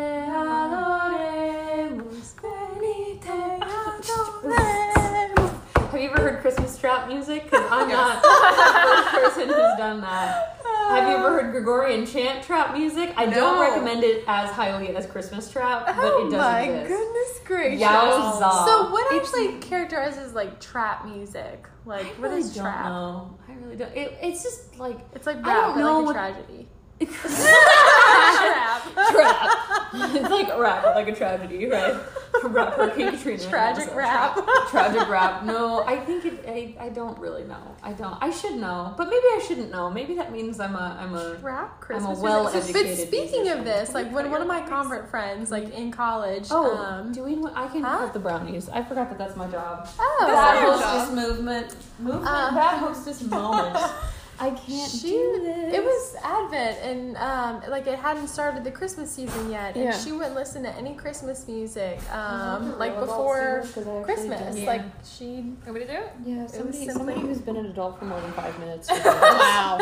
adoremus, venite adoremus. [LAUGHS] Have you ever heard Christmas trap music? Because I'm not the first person who's done that. Have you ever ah. heard Gregorian chant trap music? I don't recommend it as highly as Christmas trap, but Oh it does Oh my exist. goodness gracious! Yowza. So what It's- actually characterizes like trap music? Like I what really is don't trap? know. I really don't. It, it's just like It's like I rap, don't but know like a tragedy. [LAUGHS] trap. [LAUGHS] [LAUGHS] it's like rap, like a tragedy, right? Hurricane [LAUGHS] Katrina. Tragic rap. trap. Tragic rap. No, I think it. I, I don't really know. I don't. I should know, but maybe I shouldn't know. Maybe that means I'm a. I'm a. Rap Christmas. well-educated music. But speaking musician. of this, like when one of my convert friends, like in college, Oh, um, do we? I can huh? have the brownies. I forgot that that's my job. oh, That's Bad hostess job. movement. Movement. Uh, bad hostess moment. [LAUGHS] I can't She- do this. It was Advent, and um, like it hadn't started the Christmas season yet, and Yeah. she wouldn't listen to any Christmas music, um, like before Christmas. Like she, Nobody do it? Yeah, was somebody, simply- somebody who's been an adult for more than five minutes. [LAUGHS] Wow.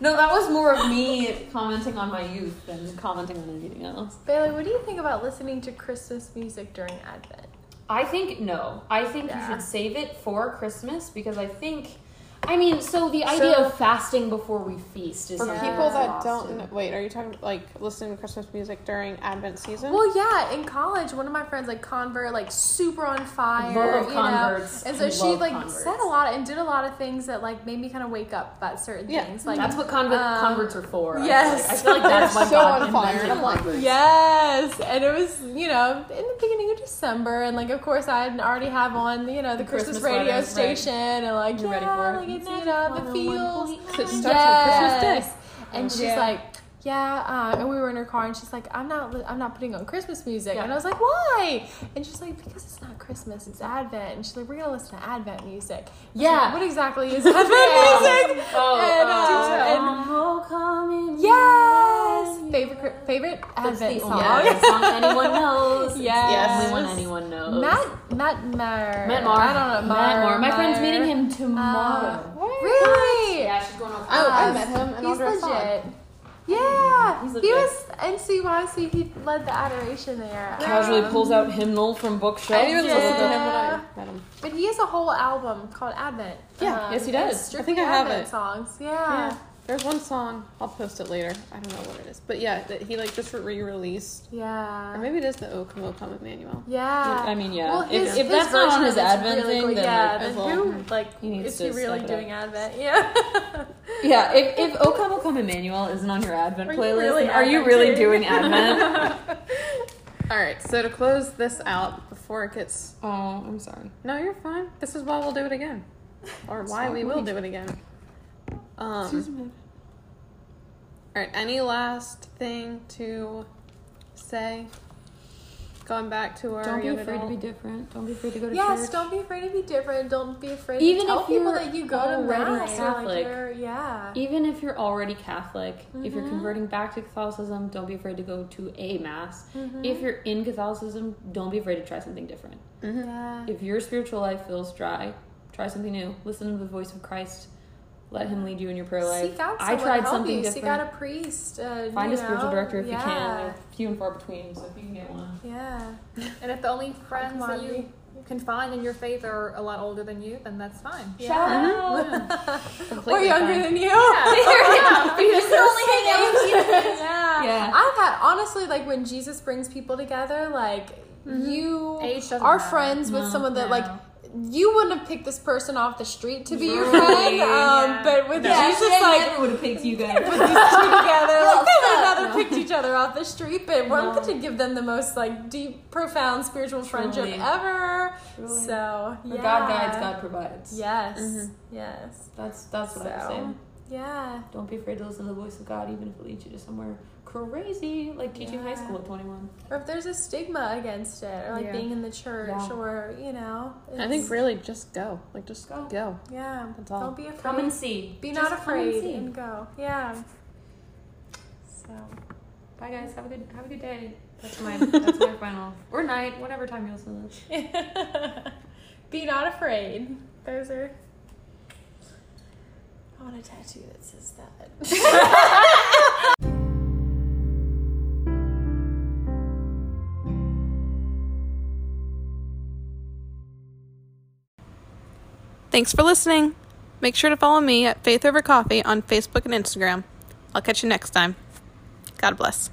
no, that was more of me commenting on my youth than commenting on anything else. Bailey, what do you think about listening to Christmas music during Advent? I think no. I think Yeah. you should save it for Christmas because I think. I mean, so the idea So- of fasting before we feast is For Yeah. people that lost don't know, wait, are you talking like listening to Christmas music during Advent season? Well, yeah, in college, one of my friends like convert, like super on fire, Love you converts. know, and so I she like converts. said a lot and did a lot of things that like made me kind of wake up about certain Yeah, things. Like That's what convert, um, converts are for. I feel yes. like. I feel like that's [LAUGHS] They're why so God on fire. invented I'm like, converts. Yes, and it was you know in the beginning of December, and like of course I would already have on you know the, The Christmas, Christmas radio sweaters, right. station, and like You're yeah, ready for it. like it's you know the feels. It starts on Christmas Day. Yes. And she's Yeah. like, yeah, uh, and we were in her car, and she's like, I'm not, I'm not putting on Christmas music, Yeah. and I was like, why? And she's like, because it's not Christmas, it's Advent, and she's like, we're gonna listen to Advent music. I Yeah. like, what exactly is [LAUGHS] Advent music? Oh, And, uh, uh, and, Yes, favorite favorite That's Advent the song. only [LAUGHS] song anyone knows. It's Yes. the only one anyone knows. Matt, Matt Maher. Matt Moore. I don't know. Matt Moore. My friend's meeting him tomorrow. Uh, really? yeah, she's going over. Oh, I met him and He's Andrea saw legit. Yeah, he legit. was NCYC. He led the adoration there. Casually Um, pulls out hymnal from bookshelf. I didn't even listen to him when I met him. But he has a whole album called Advent. Yeah, yes, he does. I think I have Advent it. songs. Yeah. Yeah. There's one song. I'll post it later. I don't know what it is, but yeah, that he like just re-released, Yeah. or maybe it is the O Come O Come Emmanuel. Yeah. I mean, yeah. Well, if, his, if his that's not on version his of Advent really thing, cool. then yeah, like, then as well. who like He needs is he really step it up. doing Advent? Yeah. [LAUGHS] yeah, if if O Come O Come Emmanuel isn't on your Advent Are you playlist, really then are you really Adventing? doing Advent? [LAUGHS] All right, so to close this out before it gets oh, I'm sorry. no, you're fine. This is why we'll do it again, or why we will do it again. Um. All right. Any last thing to say? Going back to our Don't be young afraid to be different. Don't be afraid to go to Yes, church. Yes, don't be afraid to be different. Don't be afraid Even to tell if people that you go to already mass. or, Catholic. Like yeah. Even if you're already Catholic, if Mm-hmm. you're converting back to Catholicism, don't be afraid to go to a mass. Mm-hmm. If you're in Catholicism, don't be afraid to try something different. Yeah. If your spiritual life feels dry, try something new. Listen to the voice of Christ. Let Him lead you in your prayer life. Seek out I tried to help something you. different. Seek out a priest. Uh, Find you a spiritual know? director if yeah. you can. They're few and far between, so if you can get one. Yeah. And if the only friends that you can find in your faith are a lot older than you, then that's fine. Yeah. Shout out. Or younger fine. than you. yeah. [LAUGHS] You just only hang out with you. [LAUGHS] Yeah. Yeah. I've had honestly like when Jesus brings people together, like you Age doesn't are matter. friends with No, someone that no. like you wouldn't have picked this person off the street to be your Truly, friend. Um, yeah. but with Yeah, Jesus, I like never would have picked you guys. put these two together. Like, they would have never picked each other off the street, but No. to give them the most like deep, profound spiritual friendship ever. Truly. So yeah. God guides, God provides. Yes. Yes. That's that's what I'm saying. Yeah. Don't be afraid to listen to the voice of God, even if it leads you to somewhere crazy, like teaching high school at 21. Or if there's a stigma against it, or like Yeah. being in the church, Yeah. or you know. I think really just go. Like just Go. go. Yeah. That's all. Don't be afraid. Come and see. Be Just not come and afraid see. and go. Yeah. So. Bye guys. Have a good have a good day. That's my [LAUGHS] that's my final or night, whatever time you listen to this. [LAUGHS] Be not afraid. Those are. I want a tattoo that says that. [LAUGHS] Thanks for listening. Make sure to follow me at Faith Over Coffee on Facebook and Instagram. I'll catch you next time. God bless.